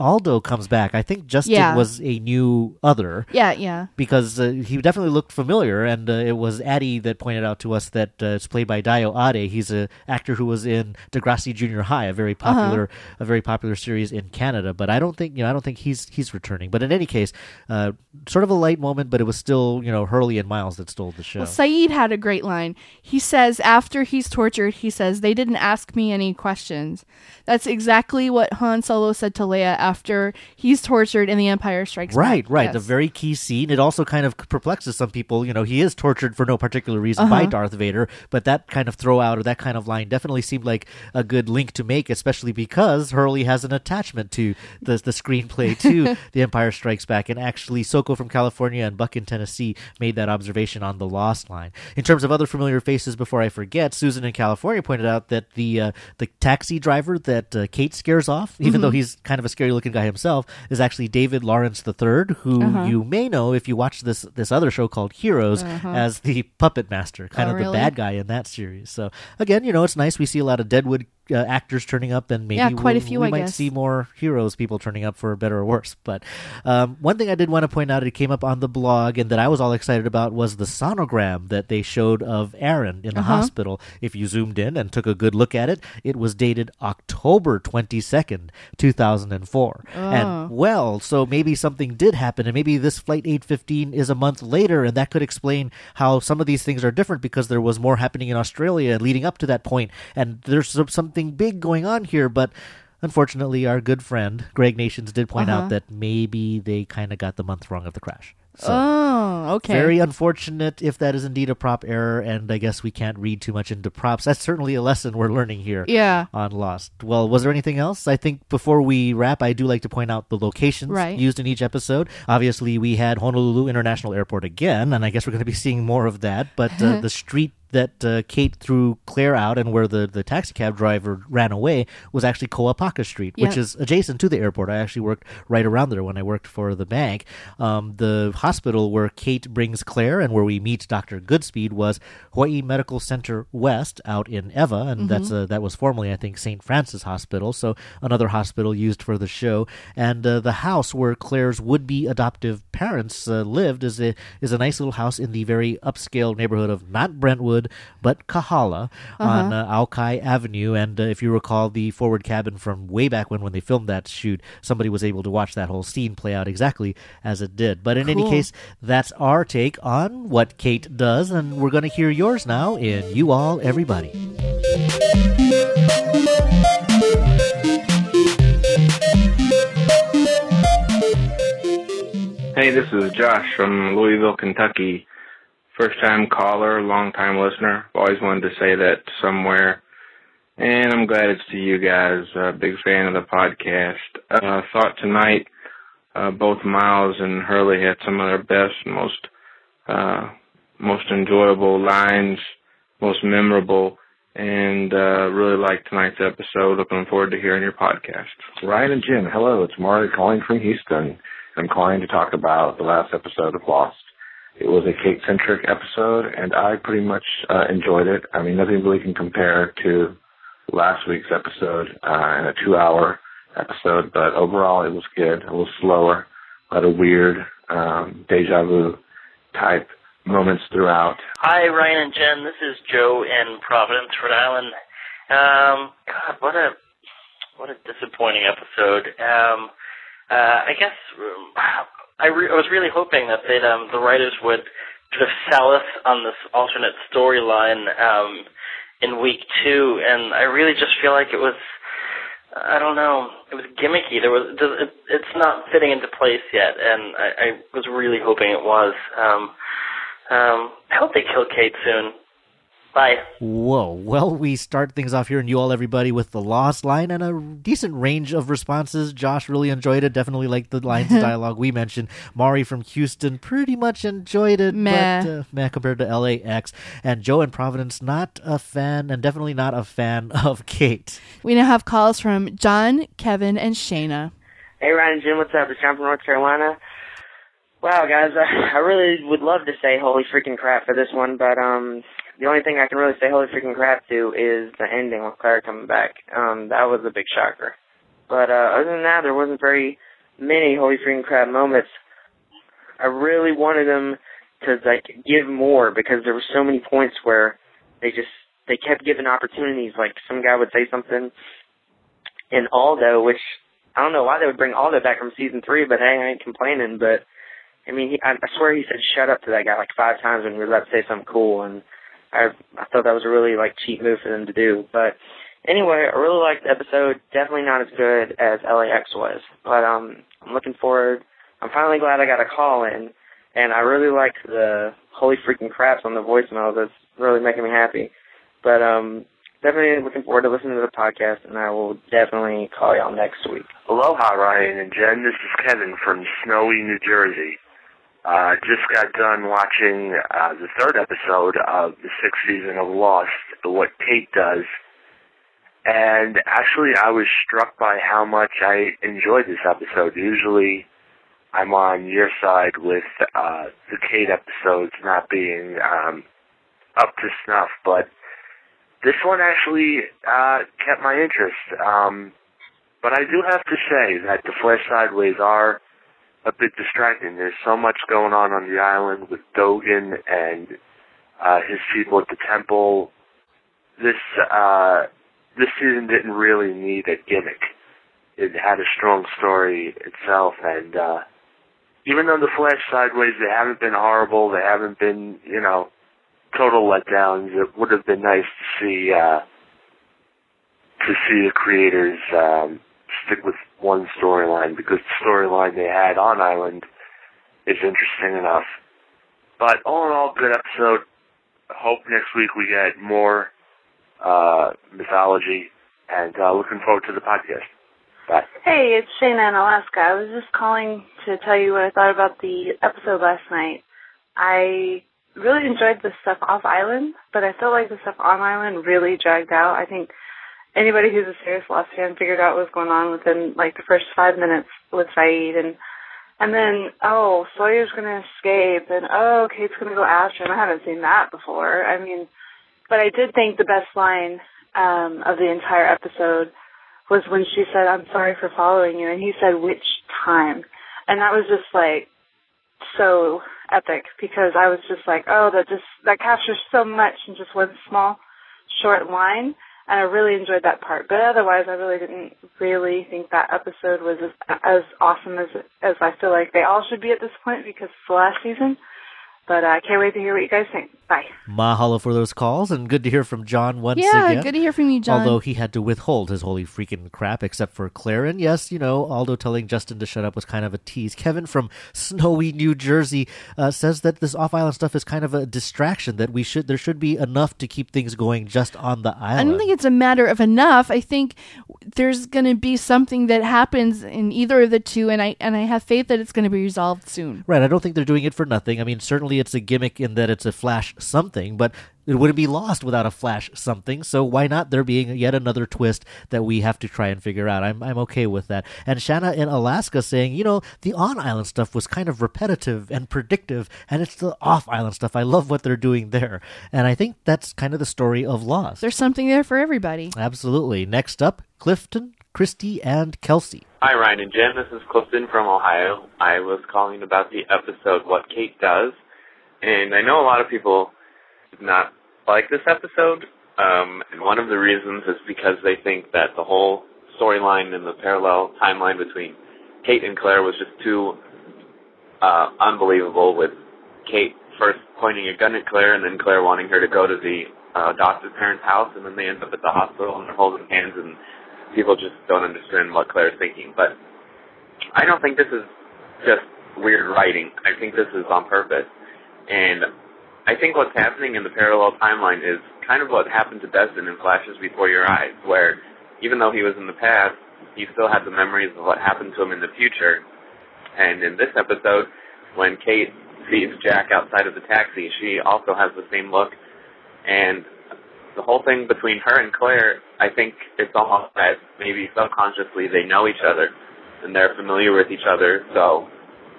Aldo comes back. I think Justin Yeah. was a new other. Yeah, yeah. because uh, he definitely looked familiar, and uh, it was Addie that pointed out to us that uh, it's played by Dio Ade. He's a actor who was in Degrassi Junior High, a very Uh-huh. popular, a very popular series in Canada. But I don't think you know, I don't think he's he's returning. But in any case, uh, sort of a light moment, but it was still you know Hurley and Miles that stole the show. Well, Sayid had a great line. He says, after he's tortured, he says, they didn't ask me any questions. That's exactly what Han Solo said to Leia after he's tortured in The Empire Strikes Right, Back. right. Yes. The very key scene. It also kind of perplexes some people. You know, he is tortured for no particular reason Uh-huh. by Darth Vader, but that kind of throw out or that kind of line definitely seemed like a good link to make, especially because Hurley has an attachment to the the screenplay to The Empire Strikes Back, and actually Soko from California and Buck in Tennessee made that observation on the Lost line. In terms of other familiar faces, before I forget, Susan in California pointed out that the uh, the taxi driver that uh, Kate scares off, even Mm-hmm. though he's kind of a scary looking guy himself, is actually David Lawrence III, who Uh-huh. you may know if you watch this this other show called Heroes as the puppet master, kind Oh, of the really? bad guy in that series. So again, you know, it's nice we see a lot of Deadwood. Uh, actors turning up, and maybe Yeah, quite a we'll- few, we I might guess. see more heroes people turning up for better or worse. But um, one thing I did want to point out, it came up on the blog, and that I was all excited about was the sonogram that they showed of Aaron in the Uh-huh. hospital. If you zoomed in and took a good look at it, it was dated October twenty second, two thousand and four. Oh. And well, so maybe something did happen, and maybe this flight eight fifteen is a month later, and that could explain how some of these things are different because there was more happening in Australia leading up to that point, and there's something big going on here, but. Unfortunately, our good friend Greg Nations did point Uh-huh. out that maybe they kind of got the month wrong of the crash. So Oh, okay. very unfortunate if that is indeed a prop error, and I guess we can't read too much into props. That's certainly a lesson we're learning here Yeah. on Lost. Well, was there anything else? I think before we wrap, I do like to point out the locations Right. used in each episode. Obviously, we had Honolulu International Airport again, and I guess we're going to be seeing more of that. But uh, the street that uh, Kate threw Claire out and where the, the taxi cab driver ran away was actually Koapaka Street, which is adjacent to the airport. I actually worked right around there when I worked for the bank. Um, the hospital where Kate brings Claire and where we meet Dr. Goodspeed was Hawaii Medical Center West out in Ewa, and that's uh, that was formerly I think St. Francis Hospital, so another hospital used for the show. And uh, the house where Claire's would-be adoptive parents uh, lived is a is a nice little house in the very upscale neighborhood of not Brentwood but Kahala on uh, Aukai Avenue. And uh, if you recall the forward cabin from way back when when they filmed that shoot, somebody was able to watch that whole scene play out exactly as it did. But in any case, that's our take on what Kate does, and we're going to hear yours now in You All Everybody. Hey, this is Josh from Louisville, Kentucky. First time caller, long time listener. Always wanted to say that somewhere. And I'm glad it's to you guys. Uh, big fan of the podcast. Uh, thought tonight, uh, both Miles and Hurley had some of their best, most, uh, most enjoyable lines, most memorable, and, uh, really liked tonight's episode. Looking forward to hearing your podcast. Ryan and Jim, hello. It's Maury calling from Houston. I'm calling to talk about the last episode of Lost. It was a Kate-centric episode, and I pretty much uh, enjoyed it. I mean, nothing really can compare to last week's episode uh, a two-hour episode, but overall it was good. A little slower, a lot of weird um, deja vu type moments throughout. Hi, Ryan and Jen. This is Joe in Providence, Rhode Island. Um, God, what a what a disappointing episode. Um, uh, I guess um, I, re- I was really hoping that they'd um, the writers would sort of sell us on this alternate storyline um, in week two, and I really just feel like it was. I don't know. It was gimmicky. There was. It, it's not fitting into place yet, and I, I was really hoping it was. Um, um, I hope they kill Kate soon. Bye. Whoa. Well, we start things off here and you all everybody with the lost line and a decent range of responses. Josh really enjoyed it. Definitely liked the lines of dialogue we mentioned. Mari from Houston pretty much enjoyed it. Meh. But, uh, meh compared to LAX. And Joe in Providence, not a fan and definitely not a fan of Kate. We now have calls from John, Kevin, and Shayna. Hey Ryan and Jim, what's up? It's John from North Carolina. Wow, guys, I, I really would love to say holy freaking crap for this one, but um, the only thing I can really say holy freaking crap to is the ending with Claire coming back. Um, that was a big shocker. But uh, other than that, there wasn't very many holy freaking crap moments. I really wanted them to like give more because there were so many points where they just they kept giving opportunities. Like some guy would say something, and Aldo, which I don't know why they would bring Aldo back from season three, but hey, I ain't complaining. But I mean, he, I, swear he said "shut up" to that guy like five times when he was about to say something cool, and I I thought that was a really like cheap move for them to do. But anyway, I really liked the episode. Definitely not as good as LAX was, but um, I'm looking forward. I'm finally glad I got a call in, and I really liked the holy freaking craps on the voicemail. That's really making me happy. But um, definitely looking forward to listening to the podcast, and I will definitely call y'all next week. Aloha, Ryan and Jen. This is Kevin from snowy New Jersey. Uh, just got done watching uh, the third episode of the sixth season of Lost, What Kate Does. And actually, I was struck by how much I enjoyed this episode. Usually, I'm on your side with uh, the Kate episodes not being um, up to snuff, but this one actually uh, kept my interest. Um, but I do have to say that the Flash Sideways are a bit distracting. There's so much going on on the island with Dogen and uh, his people at the temple. This uh, this season didn't really need a gimmick. It had a strong story itself, and uh, even though the Flash Sideways they haven't been horrible, they haven't been you know total letdowns. It would have been nice to see uh, to see the creators um, stick with one storyline because the storyline they had on Island is interesting enough. But all in all, good episode. Hope next week we get more uh, mythology, and uh, looking forward to the podcast. Bye. Hey, it's Shayna in Alaska. I was just calling to tell you what I thought about the episode last night. I really enjoyed the stuff off island, but I felt like the stuff on island really dragged out. I think anybody who's a serious Lost fan figured out what was going on within like the first five minutes with Sayid and and then oh Sawyer's gonna escape and oh Kate's gonna go after him. I haven't seen that before. I mean but I did think the best line um of the entire episode was when she said, I'm sorry for following you and he said, Which time? And that was just like so epic because I was just like, oh, that just that captures so much in just one small, short line, and I really enjoyed that part. But otherwise, I really didn't really think that episode was as, as awesome as as I feel like they all should be at this point because it's the last season. But I uh, can't wait to hear what you guys think. Bye. Mahalo for those calls, and good to hear from John once yeah, again. good to hear from you, John. Although he had to withhold his holy freaking crap, except for Claire. And yes, you know, Aldo telling Justin to shut up was kind of a tease. Kevin from snowy New Jersey uh, says that this off-island stuff is kind of a distraction. That we should there should be enough to keep things going just on the island. I don't think it's a matter of enough. I think there's going to be something that happens in either of the two, and I and I have faith that it's going to be resolved soon. Right. I don't think they're doing it for nothing. I mean, certainly it's a gimmick in that it's a flash something, but it wouldn't be lost without a flash something. So why not there being yet another twist that we have to try and figure out? I'm I'm okay with that. And Shanna in Alaska saying, you know, the on island stuff was kind of repetitive and predictive, and it's the off island stuff. I love what they're doing there, and I think that's kind of the story of Lost. There's something there for everybody. Absolutely. Next up, Clifton, Christy, and Kelsey. Hi, Ryan and Jen. This is Clifton from Ohio. I was calling about the episode What Kate Does. And I know a lot of people did not like this episode. Um, and one of the reasons is because they think that the whole storyline and the parallel timeline between Kate and Claire was just too uh, unbelievable with Kate first pointing a gun at Claire and then Claire wanting her to go to the uh, adopted parents' house and then they end up at the hospital and they're holding hands and people just don't understand what Claire's thinking. But I don't think this is just weird writing. I think this is on purpose. And I think what's happening in the parallel timeline is kind of what happened to Desmond in Flashes Before Your Eyes, where even though he was in the past, he still had the memories of what happened to him in the future. And in this episode, when Kate sees Jack outside of the taxi, she also has the same look. And the whole thing between her and Claire, I think it's almost that maybe subconsciously they know each other and they're familiar with each other. So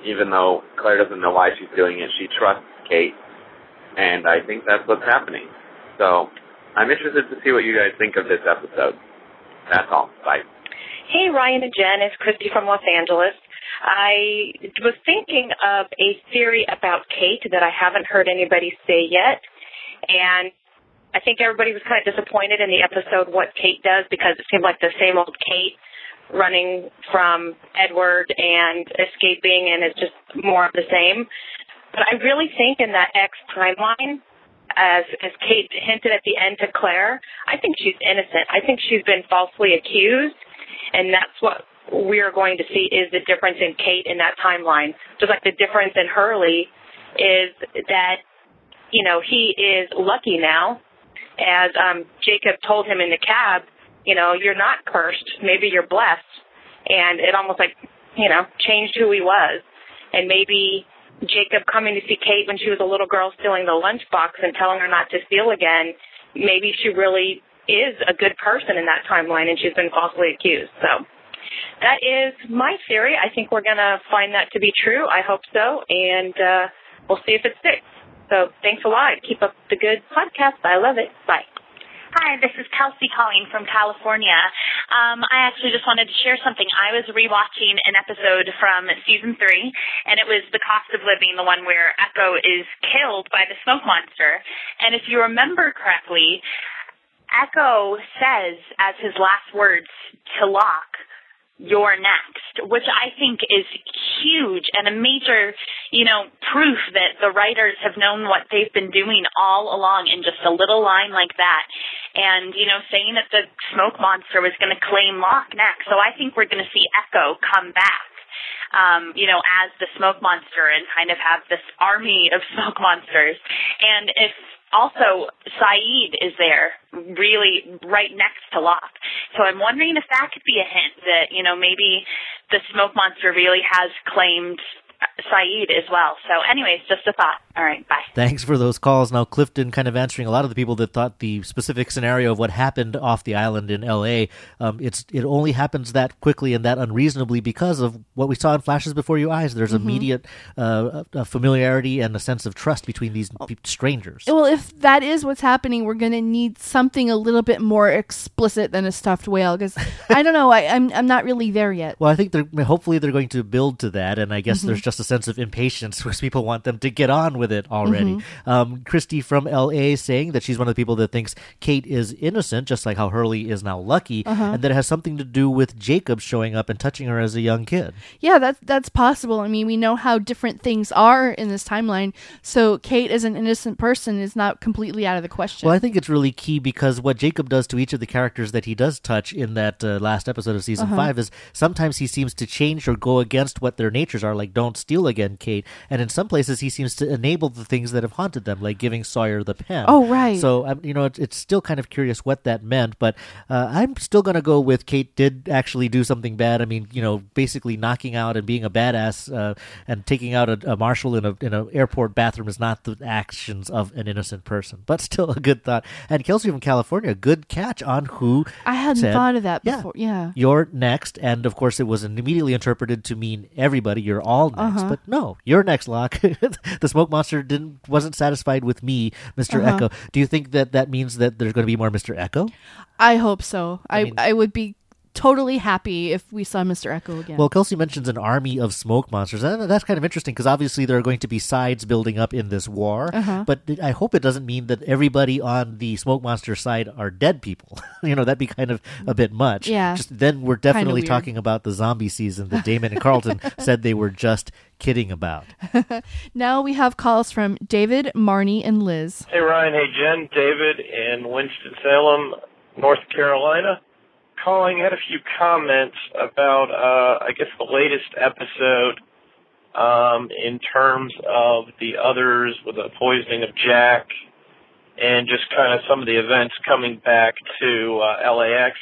even though Claire doesn't know why she's doing it, she trusts Kate, and I think that's what's happening. So I'm interested to see what you guys think of this episode. That's all. Bye. Hey, Ryan and Jen, it's Christy from Los Angeles. I was thinking of a theory about Kate that I haven't heard anybody say yet, and I think everybody was kind of disappointed in the episode what Kate does because it seemed like the same old Kate running from Edward and escaping, and it's just more of the same. But I really think in that X timeline, as as Kate hinted at the end to Claire, I think she's innocent. I think she's been falsely accused, and that's what we are going to see is the difference in Kate in that timeline. Just like the difference in Hurley is that you know he is lucky now, as um Jacob told him in the cab. You know, you're not cursed. Maybe you're blessed, and it almost like you know changed who he was, and maybe Jacob coming to see Kate when she was a little girl stealing the lunchbox and telling her not to steal again, maybe she really is a good person in that timeline and she's been falsely accused. So that is my theory. I think we're going to find that to be true. I hope so. And uh, we'll see if it sticks. So thanks a lot. Keep up the good podcast. I love it. Bye. Hi, this is Kelsey calling from California. Um, I actually just wanted to share something. I was rewatching an episode from season three, and it was the cost of living, the one where Eko is killed by the smoke monster. And if you remember correctly, Eko says as his last words to Locke, you're next, which I think is huge and a major, you know, proof that the writers have known what they've been doing all along in just a little line like that. And, you know, saying that the smoke monster was going to claim Locke next. So I think we're going to see Eko come back. Um, you know, as the smoke monster and kind of have this army of smoke monsters. And if also Sayid is there really right next to Locke. So I'm wondering if that could be a hint that, you know, maybe the smoke monster really has claimed Sayid as well. So anyways, just a thought. All right, bye. Thanks for those calls. Now, Clifton kind of answering a lot of the people that thought the specific scenario of what happened off the island in L.A. Um, it's it only happens that quickly and that unreasonably because of what we saw in flashes before your eyes. There's Mhm. immediate uh, uh, familiarity and a sense of trust between these pe- strangers. Well, if that is what's happening, we're going to need something a little bit more explicit than a stuffed whale because I don't know. I, I'm I'm not really there yet. Well, I think they're hopefully they're going to build to that, and I guess Mhm. there's just a sense of impatience because people want them to get on with it already. Mhm. Um, Christy from L.A. saying that she's one of the people that thinks Kate is innocent, just like how Hurley is now lucky, Uh-huh. and that it has something to do with Jacob showing up and touching her as a young kid. Yeah, that's that's possible. I mean, we know how different things are in this timeline, so Kate as an innocent person is not completely out of the question. Well, I think it's really key because what Jacob does to each of the characters that he does touch in that uh, last episode of season Uh-huh. five is sometimes he seems to change or go against what their natures are, like don't steal again, Kate. And in some places, he seems to enable the things that have haunted them, like giving Sawyer the pen. Oh, right. So, um, you know, it's, it's still kind of curious what that meant, but uh, I'm still going to go with Kate did actually do something bad. I mean, you know, basically knocking out and being a badass uh, and taking out a, a marshal in a in an airport bathroom is not the actions of an innocent person, but still a good thought. And Kelsey from California, good catch on who I hadn't said, thought of that Yeah. before. Yeah. You're next, and of course, it was immediately interpreted to mean everybody. You're all next, Uh-huh. but no, you're next, Locke. the smoke monster didn't wasn't satisfied with me, Mister Uh-huh. Eko. Do you think that that means that there's going to be more Mister Eko? I hope so. I mean- I would be totally happy if we saw Mr. Eko again. Well, Kelsey mentions an army of smoke monsters, and that's kind of interesting because obviously there are going to be sides building up in this war. Uh-huh. But I hope it doesn't mean that everybody on the smoke monster side are dead people. you know, that'd be kind of a bit much. Yeah. Just then we're definitely talking about the zombie season that Damon and Carlton said they were just kidding about. now we have calls from David, Marnie, and Liz. Hey Ryan, hey Jen, David in Winston-Salem, North Carolina. Calling, had a few comments about, uh, I guess the latest episode, um, in terms of the others with the poisoning of Jack and just kind of some of the events coming back to, uh, LAX.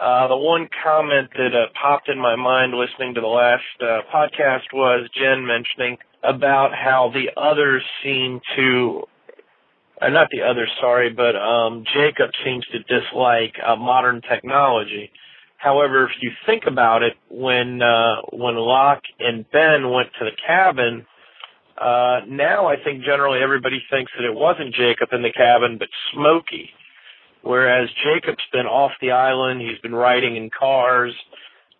Uh, the one comment that uh, popped in my mind listening to the last uh, podcast was Jen mentioning about how the others seem to uh, not the other, sorry, but um, Jacob seems to dislike uh, modern technology. However, if you think about it, when uh, when Locke and Ben went to the cabin, uh, now I think generally everybody thinks that it wasn't Jacob in the cabin, but Smokey. Whereas Jacob's been off the island, he's been riding in cars,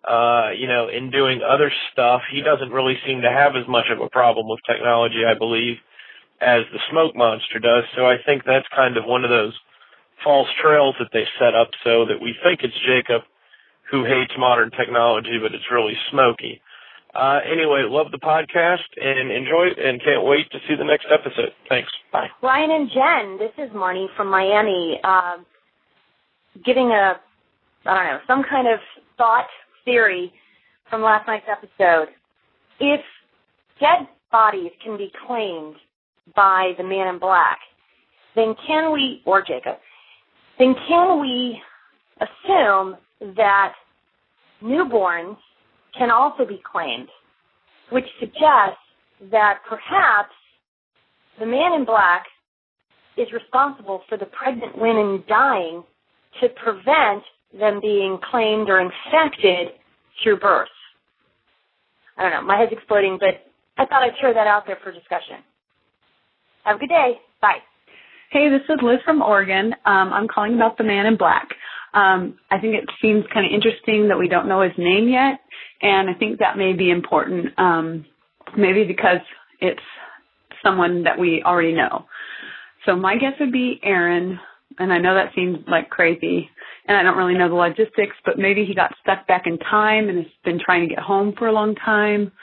uh, you know, and doing other stuff. He doesn't really seem to have as much of a problem with technology, I believe as the smoke monster does. So I think that's kind of one of those false trails that they set up so that we think it's Jacob who hates modern technology, but it's really Smokey. Uh, anyway, love the podcast and enjoy it and can't wait to see the next episode. Thanks. Bye. Ryan and Jen, this is Marnie from Miami, uh, giving a, I don't know, some kind of thought theory from last night's episode. If dead bodies can be claimed by the man in black, then can we, or Jacob, then can we assume that newborns can also be claimed, which suggests that perhaps the man in black is responsible for the pregnant women dying to prevent them being claimed or infected through birth. I don't know, my head's exploding, but I thought I'd throw that out there for discussion. Have a good day. Bye. Hey, this is Liz from Oregon. Um, I'm calling about the man in black. Um, I think it seems kind of interesting that we don't know his name yet, and I think that may be important, um, maybe because it's someone that we already know. So my guess would be Aaron, and I know that seems like crazy, and I don't really know the logistics, but maybe he got stuck back in time and has been trying to get home for a long time.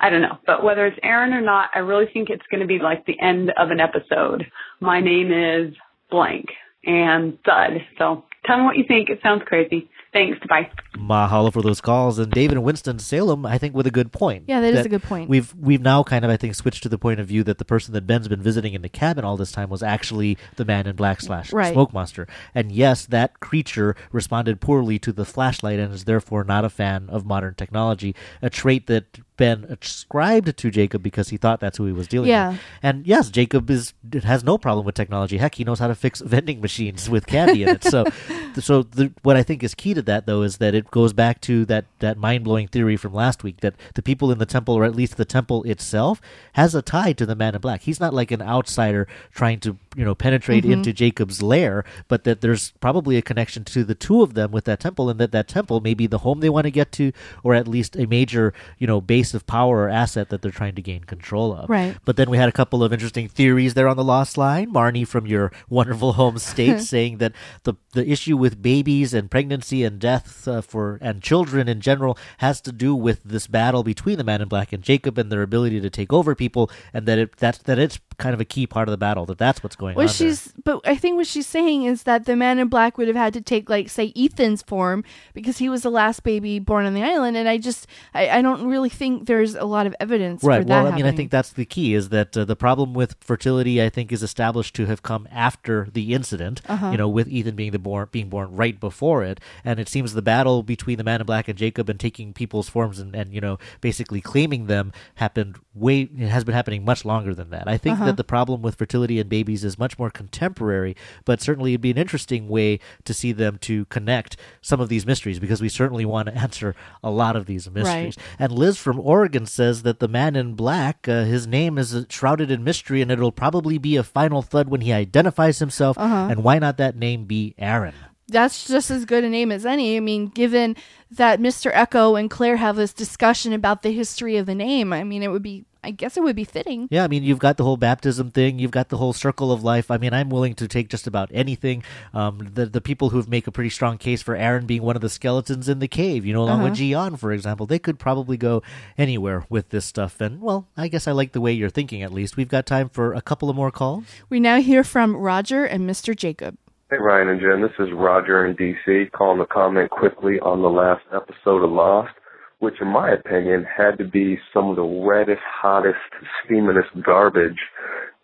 I don't know. But whether it's Aaron or not, I really think it's going to be like the end of an episode. My name is blank and thud. So tell me what you think. It sounds crazy. Thanks. Bye. Mahalo for those calls. And David and Winston Salem, I think, with a good point. Yeah, that is a good point. We've we've now kind of, I think, switched to the point of view that the person that Ben's been visiting in the cabin all this time was actually the man in black slash Right. smoke monster. And yes, that creature responded poorly to the flashlight and is therefore not a fan of modern technology, a trait that Ben ascribed to Jacob because he thought that's who he was dealing Yeah. with. And yes, Jacob is has no problem with technology. Heck, he knows how to fix vending machines with candy in it. So, so the, what I think is key to that though is that it goes back to that that mind blowing theory from last week that the people in the temple, or at least the temple itself, has a tie to the Man in Black. He's not like an outsider trying to you know penetrate Mhm. into Jacob's lair, but that there's probably a connection to the two of them with that temple, and that that temple may be the home they want to get to, or at least a major you know base of power or asset that they're trying to gain control of. Right. But then we had a couple of interesting theories there on the Lost Line. Marnie from your wonderful home state saying that the the issue with babies and pregnancy and death uh, for and children in general has to do with this battle between the Man in Black and Jacob and their ability to take over people, and that it that's that it's kind of a key part of the battle. That that's what's going What on. there. she's, but I think what she's saying is that the man in black would have had to take, like, say, Ethan's form because he was the last baby born on the island, and I just, I, I don't really think there's a lot of evidence Right. for that Well, I mean, I think that's the key is that uh, the problem with fertility, I think, is established to have come after the incident. Uh-huh. You know, with Ethan being the born being born right before it, and it seems the battle between the Man in Black and Jacob and taking people's forms and, and you know basically claiming them happened way. It has been happening much longer than that. I think Uh-huh. that the problem with fertility in babies is much more contemporary, but certainly it'd be an interesting way to see them to connect some of these mysteries because we certainly want to answer a lot of these mysteries. And Liz from Oregon says that the man in black, uh, his name is shrouded in mystery, and it'll probably be a final thud when he identifies himself. Uh-huh. And why not that name be Aaron? That's just as good a name as any. I mean, given that Mr. Eko and Claire have this discussion about the history of the name, I mean, it would be, I guess it would be fitting. Yeah, I mean, you've got the whole baptism thing. You've got the whole circle of life. I mean, I'm willing to take just about anything. Um, the the people who make a pretty strong case for Aaron being one of the skeletons in the cave, you know, along with Uh-huh. Gian, for example, they could probably go anywhere with this stuff. And well, I guess I like the way you're thinking. At least we've got time for a couple of more calls. We now hear from Roger and Mr. Jacob. Hey Ryan and Jen, this is Roger in DC calling to comment quickly on the last episode of Lost, which in my opinion had to be some of the reddest, hottest, steamingest garbage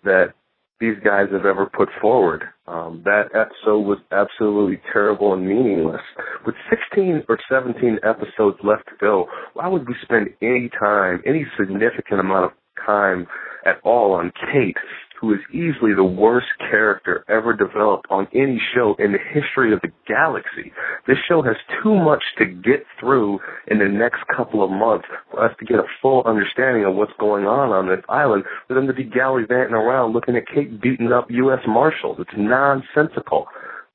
that these guys have ever put forward. Um, that episode was absolutely terrible and meaningless. With 16 or 17 episodes left to go, why would we spend any time, any significant amount of time at all on Kate, who is easily the worst character ever developed on any show in the history of the galaxy. This show has too much to get through in the next couple of months for us to get a full understanding of what's going on on this island, for them to be gallivanting around looking at Kate beating up U.S. Marshals. It's nonsensical.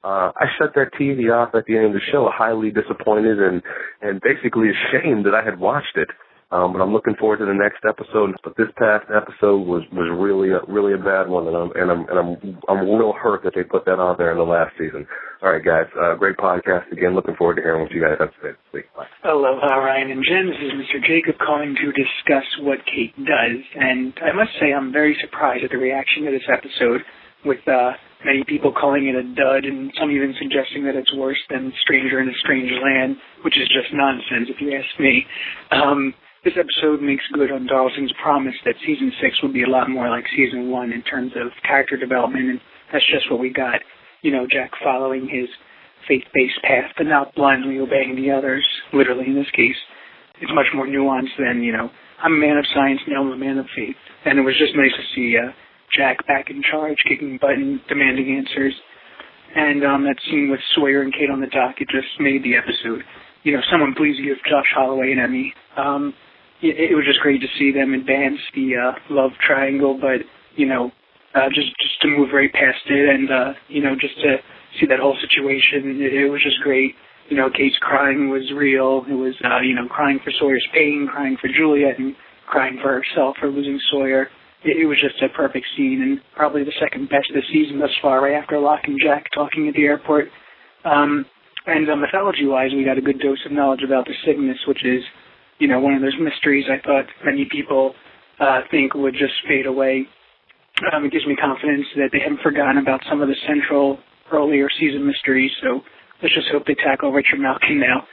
Uh, I shut that TV off at the end of the show, highly disappointed and, and basically ashamed that I had watched it. Um, but I'm looking forward to the next episode. But this past episode was was really a, really a bad one, and I'm and I'm and I'm I'm real hurt that they put that on there in the last season. All right, guys, uh, great podcast again. Looking forward to hearing what you guys have to say this week. Bye. Aloha, Ryan and Jen. This is Mr. Jacob calling to discuss what Kate does. And I must say, I'm very surprised at the reaction to this episode, with uh, many people calling it a dud, and some even suggesting that it's worse than Stranger in a Strange Land, which is just nonsense, if you ask me. Um, this episode makes good on Darlton's promise that season six will be a lot more like season one in terms of character development, and that's just what we got. You know, Jack following his faith-based path, but not blindly obeying the others. Literally, in this case, it's much more nuanced than you know. I'm a man of science, now I'm a man of faith, and it was just nice to see uh, Jack back in charge, kicking butt and demanding answers. And um, that scene with Sawyer and Kate on the dock, it just made the episode. You know, someone please give Josh Holloway an Emmy. Um, it, was just great to see them advance the uh, love triangle, but you know, uh, just just to move right past it, and uh, you know, just to see that whole situation, it, it was just great. You know, Kate's crying was real. It was, uh, you know, crying for Sawyer's pain, crying for Juliet, and crying for herself for losing Sawyer. It, it was just a perfect scene, and probably the second best of the season thus far, right after Locke and Jack talking at the airport. Um, and uh, mythology-wise, we got a good dose of knowledge about the Cygnus, which is you know, one of those mysteries I thought many people uh, think would just fade away. Um, it gives me confidence that they haven't forgotten about some of the central earlier season mysteries. So let's just hope they tackle Richard Malkin now.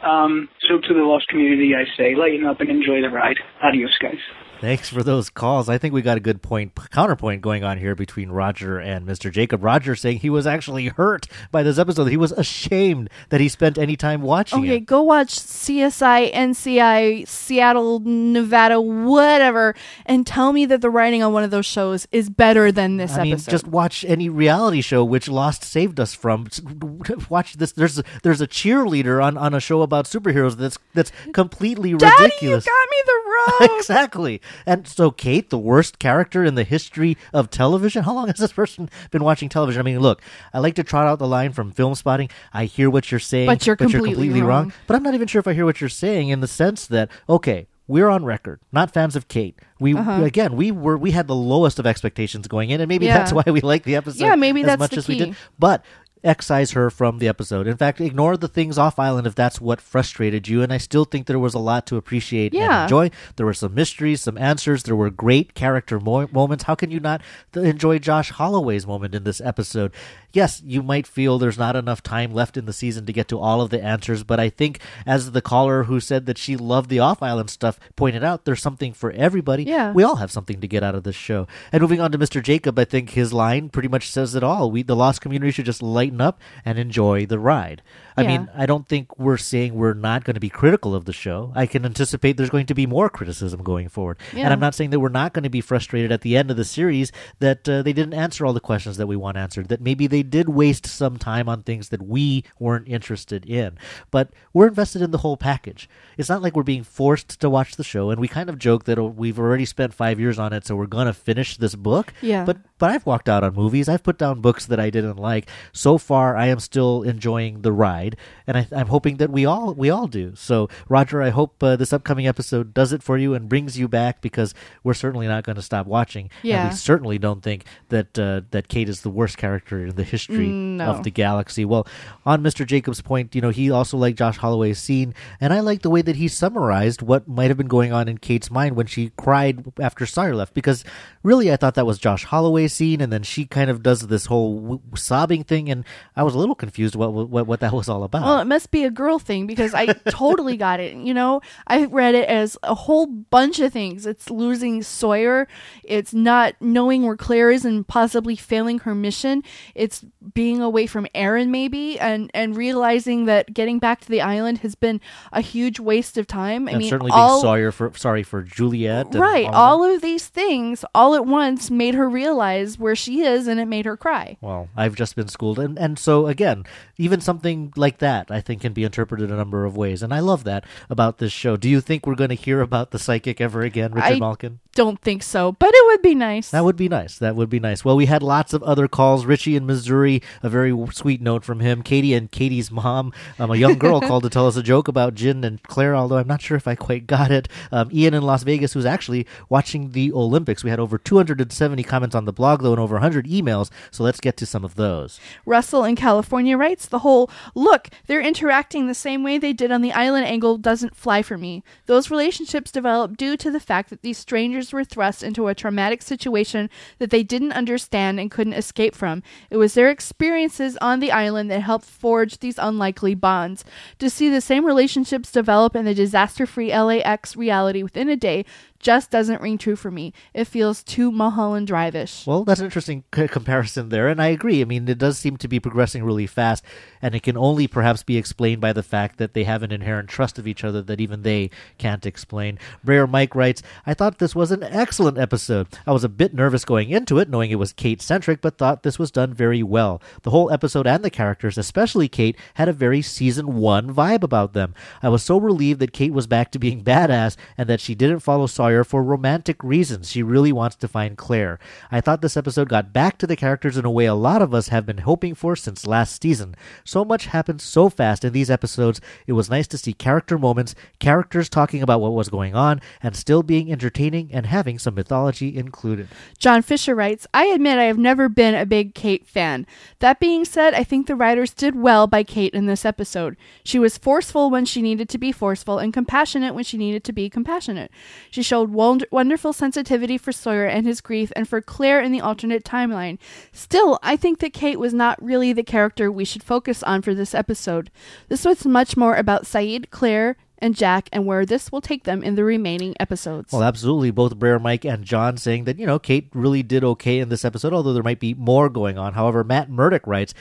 Um, so to the lost community, I say, lighten up and enjoy the ride. Adios, guys. Thanks for those calls. I think we got a good point counterpoint going on here between Roger and Mr. Jacob. Roger saying he was actually hurt by this episode. He was ashamed that he spent any time watching Okay, it. go watch CSI, NCI, Seattle, Nevada, whatever, and tell me that the writing on one of those shows is better than this I mean, episode. just watch any reality show which Lost saved us from. Watch this. There's a, there's a cheerleader on, on a show about superheroes that's that's completely Daddy, ridiculous. you got me the road. exactly. And so, Kate, the worst character in the history of television. How long has this person been watching television? I mean, look, I like to trot out the line from Filmspotting. I hear what you're saying, But you're completely wrong. wrong. But I'm not even sure if I hear what you're saying in the sense that okay. We're on record, not fans of Kate. We Uh-huh. again, we were we had the lowest of expectations going in, and maybe Yeah. that's why we like the episode. Yeah, maybe as that's much as we did. But excise her from the episode. In fact, ignore the things off island if that's what frustrated you. And I still think there was a lot to appreciate and Yeah. enjoy. There were some mysteries, some answers. There were great character mo- moments. How can you not th- enjoy Josh Holloway's moment in this episode? Yes, you might feel there's not enough time left in the season to get to all of the answers, but I think as the caller who said that she loved the off island stuff pointed out, there's something for everybody. Yeah. We all have something to get out of this show. And moving on to Mr. Jacob, I think his line pretty much says it all. We, the lost community, should just lighten up and enjoy the ride. I Yeah. mean, I don't think we're saying we're not going to be critical of the show. I can anticipate there's going to be more criticism going forward. Yeah. And I'm not saying that we're not going to be frustrated at the end of the series that uh, they didn't answer all the questions that we want answered, that maybe they did waste some time on things that we weren't interested in. But we're invested in the whole package. It's not like we're being forced to watch the show, and we kind of joke that oh, we've already spent five years on it, so we're going to finish this book. Yeah. But but I've walked out on movies. I've put down books that I didn't like. So far, I am still enjoying the ride, and I, I'm hoping that we all we all do. So, Roger, I hope uh, this upcoming episode does it for you and brings you back because we're certainly not going to stop watching. Yeah. And we certainly don't think that uh, that Kate is the worst character in the history Mm, no. of the galaxy. Well, on Mr. Jacobs' point, you know, he also liked Josh Holloway's scene, and I like the way that he summarized what might have been going on in Kate's mind when she cried after Sawyer left. Because really, I thought that was Josh Holloway's scene, and then she kind of does this whole w- sobbing thing, and I was a little confused what what, what that was all about. Well, it must be a girl thing because I totally got it. You know, I read it as a whole bunch of things. It's losing Sawyer. It's not knowing where Claire is and possibly failing her mission. It's being away from Aaron maybe and and realizing that getting back to the island has been a huge waste of time. I and mean, certainly all, being Sawyer for sorry for Juliet, Right, all of all of these things all at once made her realize where she is and it made her cry. Well, I've just been schooled, and And and so again, even something like that I think can be interpreted a number of ways. And I love that about this show. Do you think we're going to hear about the psychic ever again, Richard I Malkin? Don't think so, but it would be nice. That would be nice. That would be nice. Well, we had lots of other calls. Richie in Missouri, a very sweet note from him. Katie and Katie's mom, um, a young girl, called to tell us a joke about Jin and Claire, although I'm not sure if I quite got it. Um, Ian in Las Vegas, who's actually watching the Olympics. We had over 270 comments on the blog, though, and over 100 emails. So let's get to some of those. Russell in California writes the whole look, they're interacting the same way they did on the island angle doesn't fly for me. Those relationships developed due to the fact that these strangers were thrust into a traumatic situation that they didn't understand and couldn't escape from. It was their experiences on the island that helped forge these unlikely bonds. To see the same relationships develop in the disaster free LAX reality within a day just doesn't ring true for me. It feels too Mulholland Drive-ish. Well, that's an interesting c- comparison there, and I agree. I mean, it does seem to be progressing really fast, and it can only perhaps be explained by the fact that they have an inherent trust of each other that even they can't explain. Brer Mike writes, I thought this was an excellent episode. I was a bit nervous going into it, knowing it was Kate centric, but thought this was done very well. The whole episode and the characters, especially Kate, had a very season one vibe about them. I was so relieved that Kate was back to being badass and that she didn't follow Sawyer for romantic reasons. She really wants to find Claire. I thought this episode got back to the characters in a way a lot of us have been hoping for since last season. So much happened so fast in these episodes. It was nice to see character moments, characters talking about what was going on, and still being entertaining and having some mythology included. John Fisher writes, I admit I have never been a big Kate fan. That being said, I think the writers did well by Kate in this episode. She was forceful when she needed to be forceful and compassionate when she needed to be compassionate. She showed wond- wonderful sensitivity for Sawyer and his grief and for Claire in the alternate timeline. Still, I think that Kate was not really the character we should focus on for this episode. This was much more about Sayid, Claire, and Jack and where this will take them in the remaining episodes. Well, absolutely. Both Brer Mike and John saying that, you know, Kate really did okay in this episode, although there might be more going on. However, Matt Murdock writes,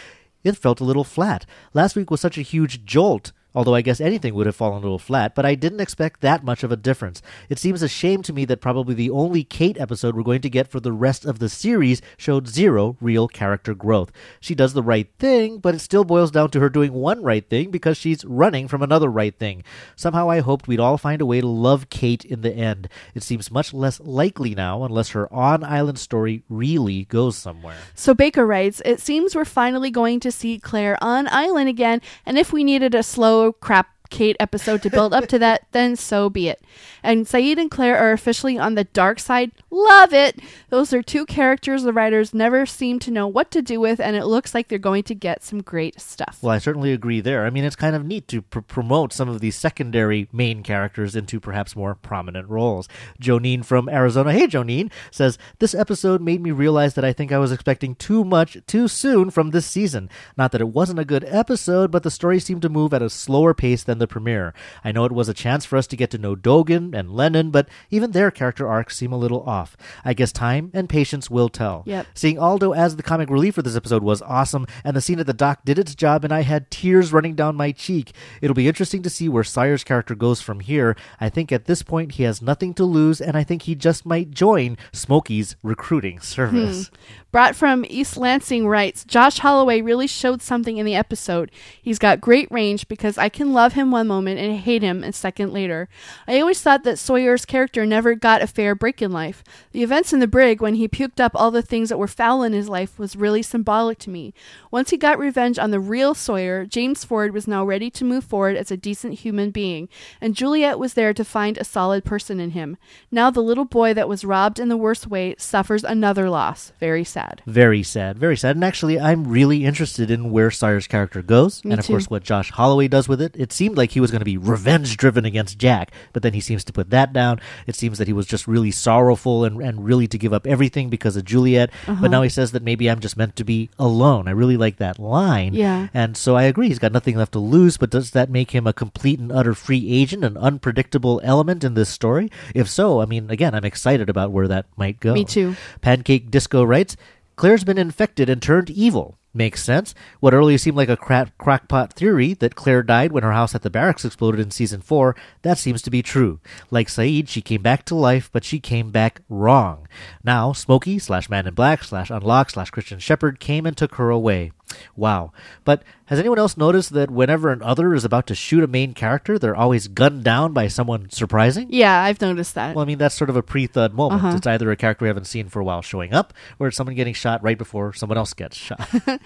it felt a little flat. Last week was such a huge jolt. Although I guess anything would have fallen a little flat, but I didn't expect that much of a difference. It seems a shame to me that probably the only Kate episode we're going to get for the rest of the series showed zero real character growth. She does the right thing, but it still boils down to her doing one right thing because she's running from another right thing. Somehow I hoped we'd all find a way to love Kate in the end. It seems much less likely now unless her on island story really goes somewhere. So Baker writes, It seems we're finally going to see Claire on island again, and if we needed a slow crap Kate episode to build up to that, then so be it. And Sayid and Claire are officially on the dark side. Love it! Those are two characters the writers never seem to know what to do with, and it looks like they're going to get some great stuff. Well, I certainly agree there. I mean, it's kind of neat to pr- promote some of these secondary main characters into perhaps more prominent roles. Jonine from Arizona, hey Jonine, says, This episode made me realize that I think I was expecting too much too soon from this season. Not that it wasn't a good episode, but the story seemed to move at a slower pace than the premiere. I know it was a chance for us to get to know Dogen and Lennon, but even their character arcs seem a little off. I guess time and patience will tell. Yep. Seeing Aldo as the comic relief for this episode was awesome, and the scene at the dock did its job, and I had tears running down my cheek. It'll be interesting to see where Sawyer's character goes from here. I think at this point he has nothing to lose, and I think he just might join Smokey's recruiting service. Hmm. Brought from East Lansing writes, Josh Holloway really showed something in the episode. He's got great range because I can love him one moment and hate him a second later. I always thought that Sawyer's character never got a fair break in life. The events in the brig when he puked up all the things that were foul in his life was really symbolic to me. Once he got revenge on the real Sawyer, James Ford was now ready to move forward as a decent human being, and Juliet was there to find a solid person in him. Now the little boy that was robbed in the worst way suffers another loss. Very sad. Very sad, very sad. And actually, I'm really interested in where Sawyer's character goes, Me and of too. course, what Josh Holloway does with it. It seemed like he was going to be revenge driven against Jack, but then he seems to put that down. It seems that he was just really sorrowful and, and really to give up everything because of Juliet. Uh-huh. But now he says that maybe I'm just meant to be alone. I really like that line. Yeah. And so I agree, he's got nothing left to lose, but does that make him a complete and utter free agent, an unpredictable element in this story? If so, I mean, again, I'm excited about where that might go. Me too. Pancake Disco writes, Claire's been infected and turned evil. Makes sense. What earlier seemed like a crack- crackpot theory that Claire died when her house at the barracks exploded in season 4, that seems to be true. Like Sayid, she came back to life, but she came back wrong. Now, Smokey slash Man in Black slash Unlock slash Christian Shepherd came and took her away. Wow. But has anyone else noticed that whenever an other is about to shoot a main character, they're always gunned down by someone surprising? Yeah, I've noticed that. Well, I mean, that's sort of a pre thud moment. Uh-huh. It's either a character we haven't seen for a while showing up, or it's someone getting shot right before someone else gets shot.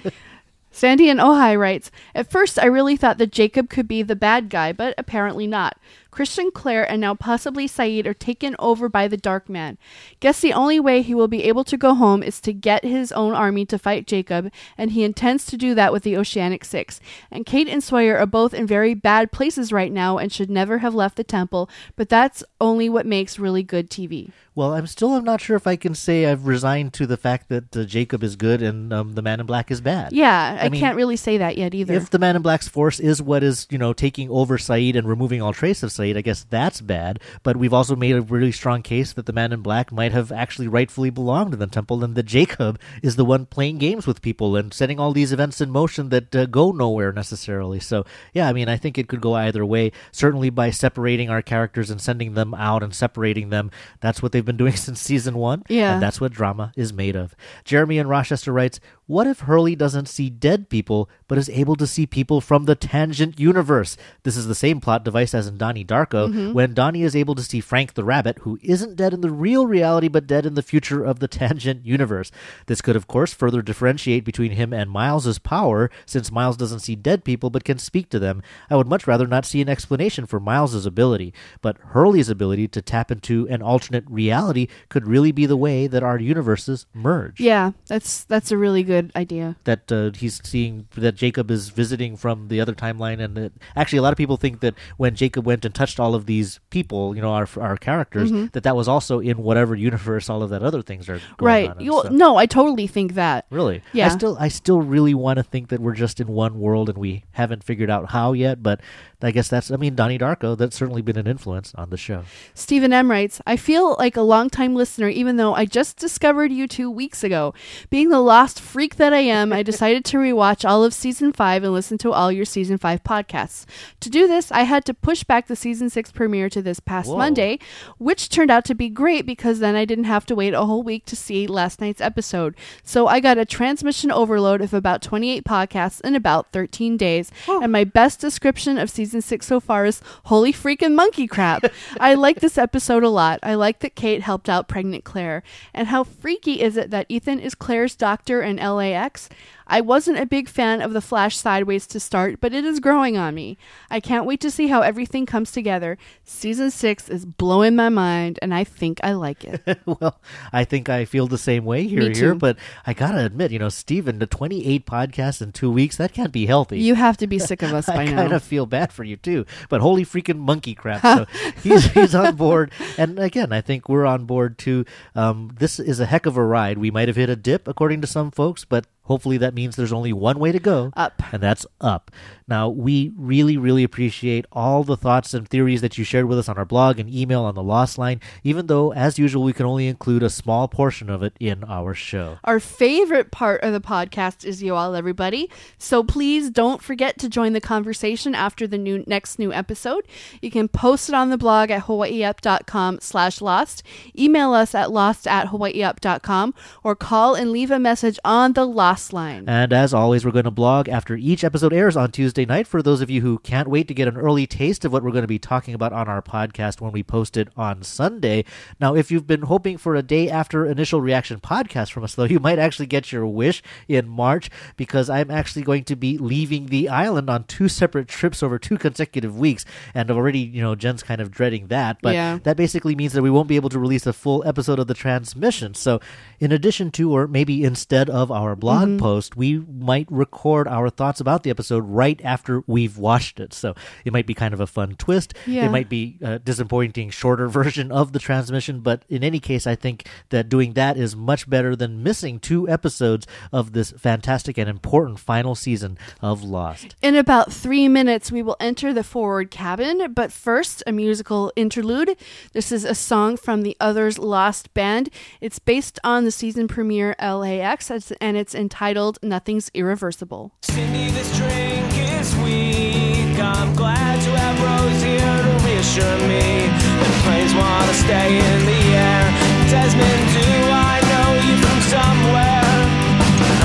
Sandy and Ojai writes, At first, I really thought that Jacob could be the bad guy, but apparently not. Christian, Claire, and now possibly Sayid are taken over by the Dark Man. Guess the only way he will be able to go home is to get his own army to fight Jacob, and he intends to do that with the Oceanic Six. And Kate and Sawyer are both in very bad places right now and should never have left the temple, but that's only what makes really good TV. well, I'm still I'm not sure if I can say I've resigned to the fact that uh, Jacob is good and um, the Man in Black is bad. Yeah, I, mean, can't really say that yet either. If the Man in Black's force is what is, you know, taking over Sayid and removing all trace of Sayid, I guess that's bad. But we've also made a really strong case that the Man in Black might have actually rightfully belonged in the temple, and that Jacob is the one playing games with people and setting all these events in motion that uh, go nowhere necessarily. So, yeah, I mean, I think it could go either way. Certainly by separating our characters and sending them out and separating them, that's what they've been doing since season one. Yeah. And that's what drama is made of. Jeremy in Rochester writes, What if Hurley doesn't see dead people, but is able to see people from the tangent universe? This is the same plot device as in Donnie Darko, Mhm. when Donnie is able to see Frank the Rabbit, who isn't dead in the real reality, but dead in the future of the tangent universe. This could, of course, further differentiate between him and Miles's power, since Miles doesn't see dead people but can speak to them. I would much rather not see an explanation for Miles's ability, but Hurley's ability to tap into an alternate reality could really be the way that our universes merge. yeah, that's that's a really good idea. That uh, he's seeing that Jacob is visiting from the other timeline, and that actually a lot of people think that when Jacob went and touched all of these people, you know, our our characters, Mhm. that that was also in whatever universe all of that other things are going Right. on. You, stuff. no, I totally think that. Really? Yeah. I still I still really want to think that we're just in one world and we haven't figured out how yet, but I guess that's I mean Donnie Darko, that's certainly been an influence on the show. Stephen M writes, I feel like a longtime listener, even though I just discovered you two weeks ago. Being the lost freak that I am, I decided to rewatch all of season five and listen to all your season five podcasts. To do this, I had to push back the season six premiere to this past Whoa. Monday, which turned out to be great because then I didn't have to wait a whole week to see last night's episode. So I got a transmission overload of about 28 podcasts in about 13 days. And my best description of season six so far is holy freaking monkey crap. I like this episode a lot. I like that Kate helped out pregnant Claire. And how freaky is it that Ethan is Claire's doctor in LAX? I wasn't a big fan of the Flash sideways to start, but it is growing on me. I can't wait to see how everything comes together. Season 6 is blowing my mind, and I think I like it. well, I think I feel the same way here, here, but I gotta admit, you know, Steven, the 28 podcasts in two weeks, that can't be healthy. You have to be sick of us by I kind of feel bad for you too, but holy freaking monkey crap! So he's he's on board, and again, I think we're on board too. Um, this is a heck of a ride. We might have hit a dip, according to some folks, but hopefully that means there's only one way to go up, and that's up. Now, we really, really appreciate all the thoughts and theories that you shared with us on our blog and email on the Lost Line. Even though, as usual, we can only include a small portion of it in our show. Our favorite part of the podcast is you all, everybody. So please don't forget to join the conversation after the new next new episode. You can post it on the blog at hawaiiup.com slash lost, email us at lost at hawaiiup.com, or call and leave a message on the Lost Line. And as always, we're going to blog after each episode airs on Tuesday night for those of you who can't wait to get an early taste of what we're going to be talking about on our podcast when we post it on Sunday. Now, if you've been hoping for a day after initial reaction podcast from us, though, you might actually get your wish in March because I'm actually going to be leaving the island on two separate trips over two consecutive weeks. And already, you know, Jen's kind of dreading that. But Yeah. that basically means that we won't be able to release a full episode of the transmission. So, in addition to, or maybe instead of our blog Mhm. post, we might record our thoughts about the episode right after we've watched it. So, it might be kind of a fun twist. Yeah. It might be a disappointing, shorter version of the transmission. But in any case, I think that doing that is much better than missing two episodes of this fantastic and important final season of Lost. In about three minutes, we will enter the forward cabin, but first, a musical interlude. This is a song from the Others Lost Band. It's based on the season premiere LAX, and it's entitled entitled Nothing's Irreversible. Cindy, this drink is weak. I'm glad to have Rose here to reassure me. The planes want to stay in the air. Desmond, do I know you from somewhere?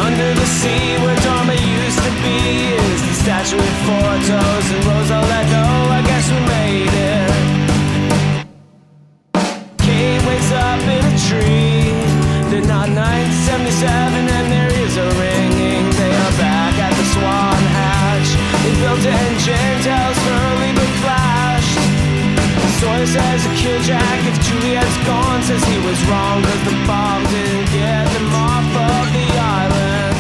Under the sea where Dharma used to be is the statue with four toes. And Rose, I'll let go. I guess we made it. Kate wakes up in a tree. They're not 1977 and there They built an engine, tells but flashed. Sawyer says to kill Jack if Juliet's gone. Says he was wrong cause the bomb didn't get them off of the island.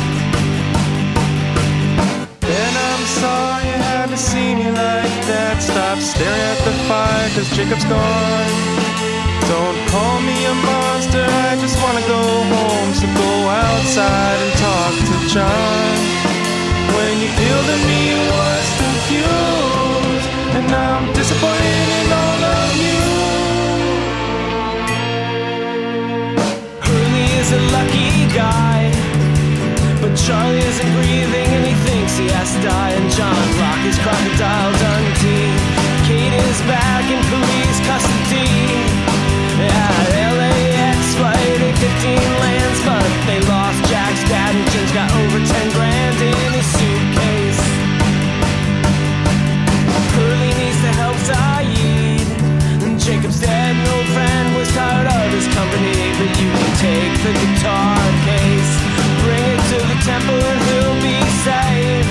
And I'm sorry you had to see me like that. Stop staring at the fire, cause Jacob's gone. Don't call me a monster, I just wanna go home. So go outside and talk to John. Me, confused. And I'm disappointed in all of you. Hurley is a lucky guy. But Charlie isn't breathing and he thinks he has. And John Locke is crocodile Dundee. Kate is back in police custody. You can take the guitar case, bring it to the temple, and he'll be safe.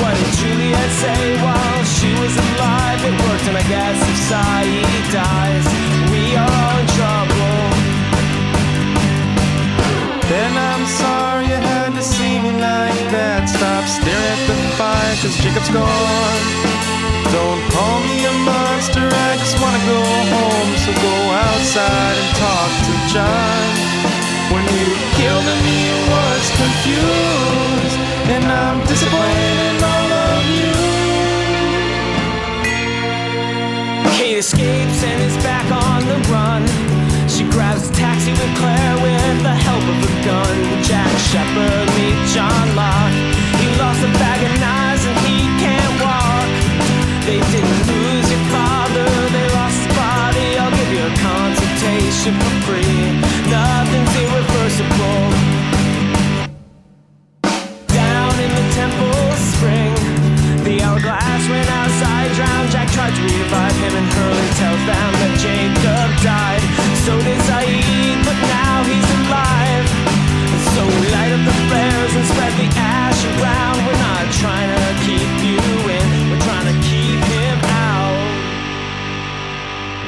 What did Juliet say while she was alive? It worked, and I guess if Sayid dies, we are in trouble. Then I'm sorry you had to see me like that. Stop staring at the Jacob's gone. Monster, I just wanna go home. So go outside and talk to John. When you killed me, I was confused. And I'm disappointed in all of you. Kate escapes and is back on the run. She grabs a taxi with Claire with the help of a gun. Jack Shephard meets John Locke. He lost a bag of knives and he for free. Nothing's irreversible. Down in the temple spring, the went outside, drowned. Jack tried to revive him, and Hurley them that Jacob died.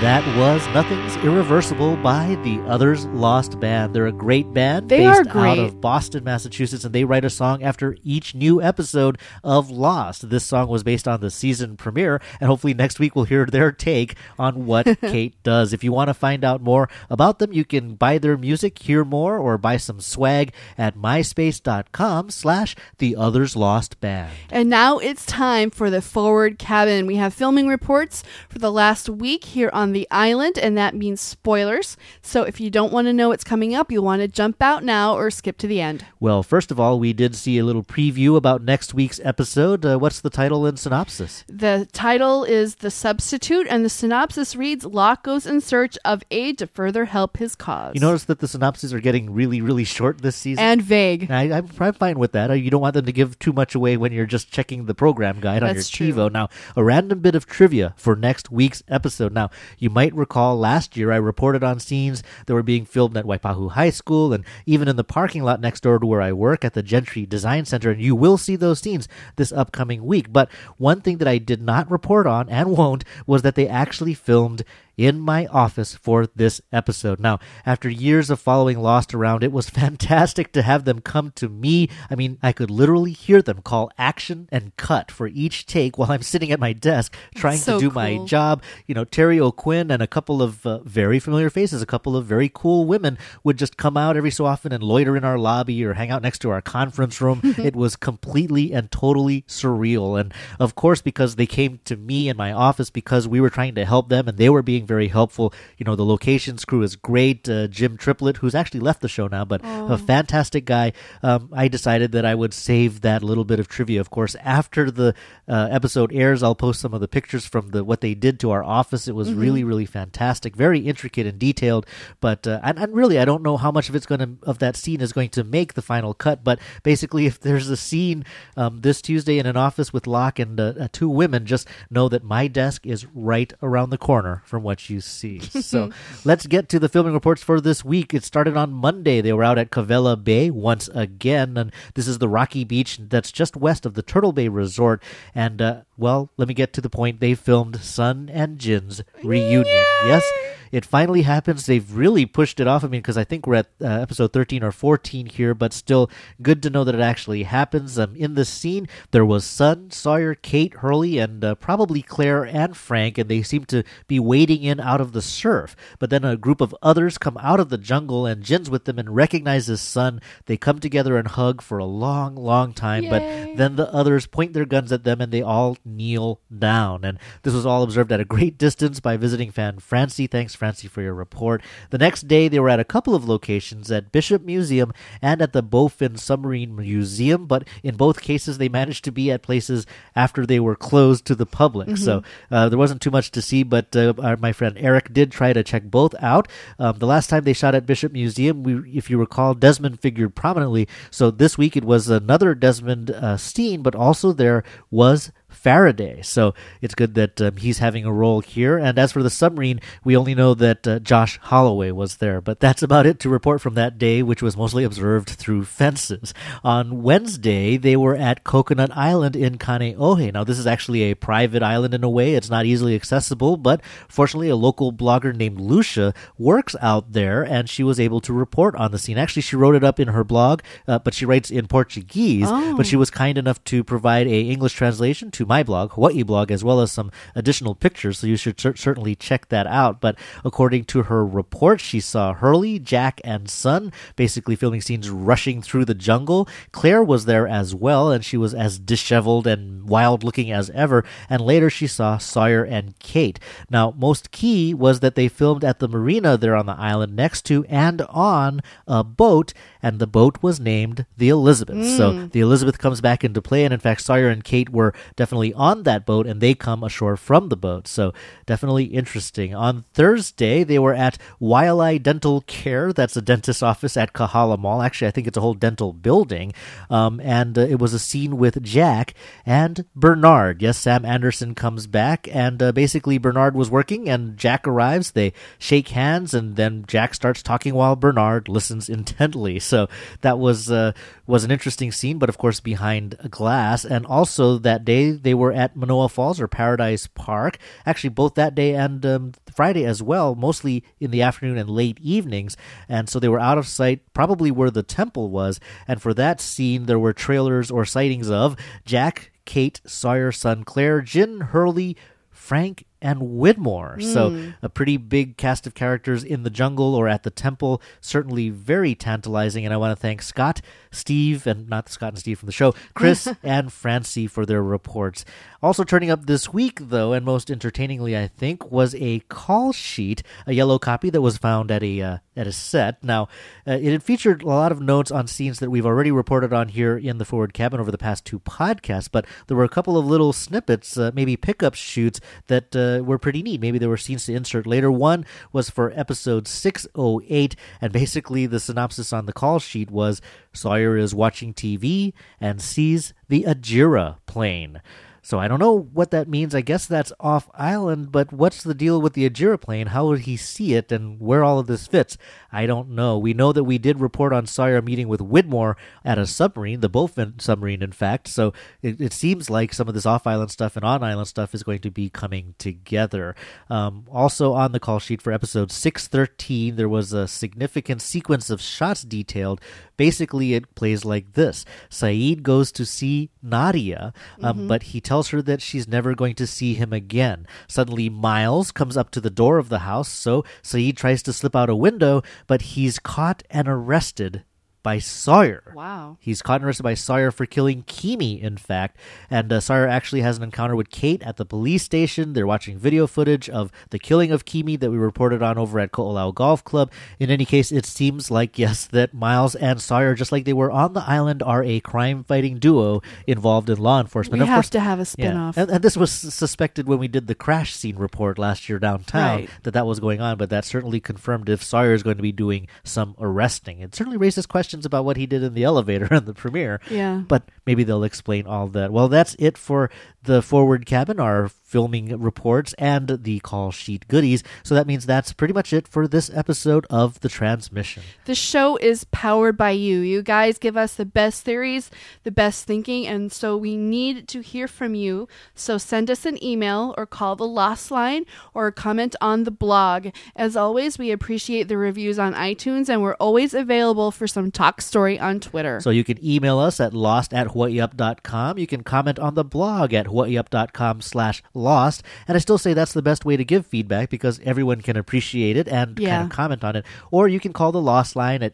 That was Nothing's Irreversible by the Others Lost Band. They're a great band They based are great. out of Boston, Massachusetts, and they write a song after each new episode of Lost. This song was based on the season premiere, and hopefully next week we'll hear their take on what Kate does. If you want to find out more about them, you can buy their music, hear more, or buy some swag at myspace.com slash the Others Lost Band. And now it's time for the forward cabin. We have filming reports for the last week here on the island, and that means spoilers. So if you don't want to know what's coming up, you'll want to jump out now or skip to the end. Well, first of all, we did see a little preview about next week's episode. Uh, what's the title and synopsis? The title is The Substitute, and the synopsis reads Locke goes in search of aid to further help his cause. You notice that the synopses are getting really, really short this season? And vague. I, I'm, I'm fine with that. Uh, You don't want them to give too much away when you're just checking the program guide on your true. TiVo. Now, a random bit of trivia for next week's episode. Now, you might recall last year I reported on scenes that were being filmed at Waipahu High School and even in the parking lot next door to where I work at the Gentry Design Center. And you will see those scenes this upcoming week. But one thing that I did not report on and won't was that they actually filmed in my office for this episode. Now, after years of following Lost around, it was fantastic to have them come to me. I mean, I could literally hear them call action and cut for each take while I'm sitting at my desk trying So to do my job. You know, Terry O'Quinn and a couple of uh, very familiar faces, a couple of very cool women would just come out every so often and loiter in our lobby or hang out next to our conference room. it was completely and totally surreal. And of course, because they came to me in my office because we were trying to help them and they were being being very helpful. You know, the locations crew is great. Uh, Jim Triplett, who's actually left the show now, but Oh. a fantastic guy. Um, I decided that I would save that little bit of trivia. Of course, after the uh, episode airs, I'll post some of the pictures from the what they did to our office. It was Mhm. really, really fantastic, very intricate and detailed. But uh, and, and really, I don't know how much of it's going to of that scene is going to make the final cut. But basically, if there's a scene um, this Tuesday in an office with Locke and uh, uh, two women, just know that my desk is right around the corner from what you see. so let's get to the filming reports for this week. It started on Monday. They were out at Kawela Bay once again, and this is the rocky beach that's just west of the Turtle Bay Resort. And uh, well, let me get to the point. They filmed Sun and Jin's reunion. Yes. It finally happens. They've really pushed it off. I mean, because I think we're at uh, episode 13 or 14 here, but still good to know that it actually happens. Um, in the scene, there was Sun, Sawyer, Kate, Hurley, and uh, probably Claire and Frank, and they seem to be wading in out of the surf. But then a group of others come out of the jungle, and Jin's with them and recognizes Sun. They come together and hug for a long, long time, Yay. but then the others point their guns at them and they all kneel down. And this was all observed at a great distance by visiting fan Francie. Thanks, Francie, for your report. The next day, they were at a couple of locations at Bishop Museum and at the Bowfin Submarine Museum, but in both cases, they managed to be at places after they were closed to the public. Mhm. So uh, there wasn't too much to see, but uh, our, my friend Eric did try to check both out. Um, the last time they shot at Bishop Museum, we, if you recall, Desmond figured prominently. So this week it was another Desmond uh, scene, but also there was Faraday. So it's good that um, he's having a role here. And as for the submarine, we only know that uh, Josh Holloway was there. But that's about it to report from that day, which was mostly observed through fences. On Wednesday, they were at Coconut Island in Kaneohe. Now, this is actually a private island in a way. It's not easily accessible, but fortunately, a local blogger named Lucia works out there, and she was able to report on the scene. Actually, she wrote it up in her blog, uh, but she writes in Portuguese. Oh. But she was kind enough to provide a English translation to my blog, Hawaii blog, as well as some additional pictures. So you should cer- certainly check that out. But according to her report, she saw Hurley, Jack, and Sun basically filming scenes rushing through the jungle. Claire was there as well, and she was as disheveled and wild looking as ever. And later she saw Sawyer and Kate. Now, most key was that they filmed at the marina there on the island next to and on a boat, and the boat was named the Elizabeth. So Mm. the Elizabeth comes back into play, and in fact, Sawyer and Kate were definitely on that boat, and they come ashore from the boat. So definitely interesting. On Thursday, they were at Wailai Dental Care. That's a dentist's office at Kahala Mall. Actually, I think it's a whole dental building. Um, and uh, it was a scene with Jack and Bernard. Yes, Sam Anderson comes back, and uh, basically Bernard was working, and Jack arrives. They shake hands, and then Jack starts talking while Bernard listens intently. So that was uh, was an interesting scene, but of course behind glass. And also that day they were at Manoa Falls or Paradise Park. Actually, both that day and um, Friday as well, mostly in the afternoon and late evenings. And so they were out of sight, probably where the temple was. And for that scene, there were trailers or sightings of Jack, Kate, Sawyer, Sun, Claire, Jin, Hurley, Frank, and Widmore. So Mm. a pretty big cast of characters in the jungle or at the temple. Certainly very tantalizing. And I want to thank Scott, Steve, and not Scott and Steve from the show, Chris and Francie for their reports. Also turning up this week, though, and most entertainingly, I think, was a call sheet, a yellow copy that was found at a uh, at a set. Now, uh, it had featured a lot of notes on scenes that we've already reported on here in the Forward Cabin over the past two podcasts, but there were a couple of little snippets, uh, maybe pickup shoots that uh, were pretty neat. Maybe there were scenes to insert later. One was for episode 608, and basically the synopsis on the call sheet was Sawyer is watching TV and sees the Ajira plane. So I don't know what that means. I guess that's off island, but what's the deal with the Ajira plane? How would he see it and where all of this fits? I don't know. We know that we did report on Sawyer meeting with Widmore at a submarine, the Bowfin submarine, in fact. So it, it seems like some of this off island stuff and on island stuff is going to be coming together. Um, also on the call sheet for episode 613, there was a significant sequence of shots detailed. Basically, it plays like this Sayid goes to see Nadia, um, Mhm. but he tells her that she's never going to see him again. Suddenly, Miles comes up to the door of the house, so Sayid tries to slip out a window, but he's caught and arrested by Sawyer. Wow. He's caught and arrested by Sawyer for killing Keamy, in fact. And uh, Sawyer actually has an encounter with Kate at the police station. They're watching video footage of the killing of Keamy that we reported on over at Ko'olau Golf Club. In any case, it seems like, yes, that Miles and Sawyer, just like they were on the island, are a crime fighting duo involved in law enforcement. We of have course, to have a yeah. spin-off. And, and this was suspected when we did the crash scene report last year downtown Right. that that was going on, but that certainly confirmed if Sawyer is going to be doing some arresting. It certainly raises questions about what he did in the elevator in the premiere. Yeah. But maybe they'll explain all that. Well, that's it for the forward cabin, our filming reports, and the call sheet goodies. So that means that's pretty much it for this episode of The Transmission. The show is powered by you. You guys give us the best theories, the best thinking, and so we need to hear from you. So send us an email or call the Lost Line or comment on the blog. As always, we appreciate the reviews on iTunes and we're always available for some talk story on Twitter. So you can email us at lost at hawaiiup.com. You can comment on the blog at hawaiiup.com slash lost. And I still say that's the best way to give feedback because everyone can appreciate it and Yeah. kind of comment on it. Or you can call the Lost line at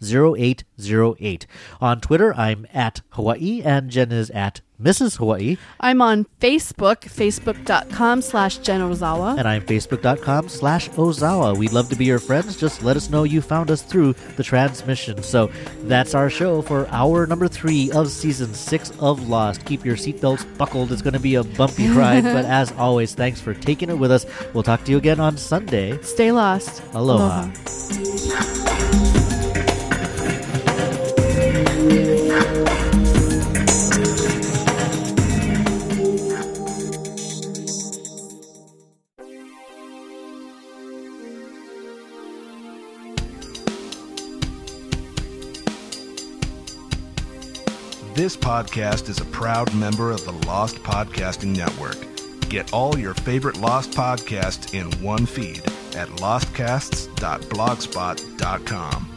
815-310-0808. On Twitter, I'm at Hawaii and Jen is at Mrs. Hawaii. I'm on Facebook, facebook.com slash Jen Ozawa. And I'm facebook.com slash Ozawa. We'd love to be your friends. Just let us know you found us through the transmission. So that's our show for hour number three of season six of Lost. Keep your seatbelts buckled. It's going to be a bumpy ride. but as always, thanks for taking it with us. We'll talk to you again on Sunday. Stay lost. Aloha. This podcast is a proud member of the Lost Podcasting Network. Get all your favorite Lost podcasts in one feed at lostcasts.blogspot.com.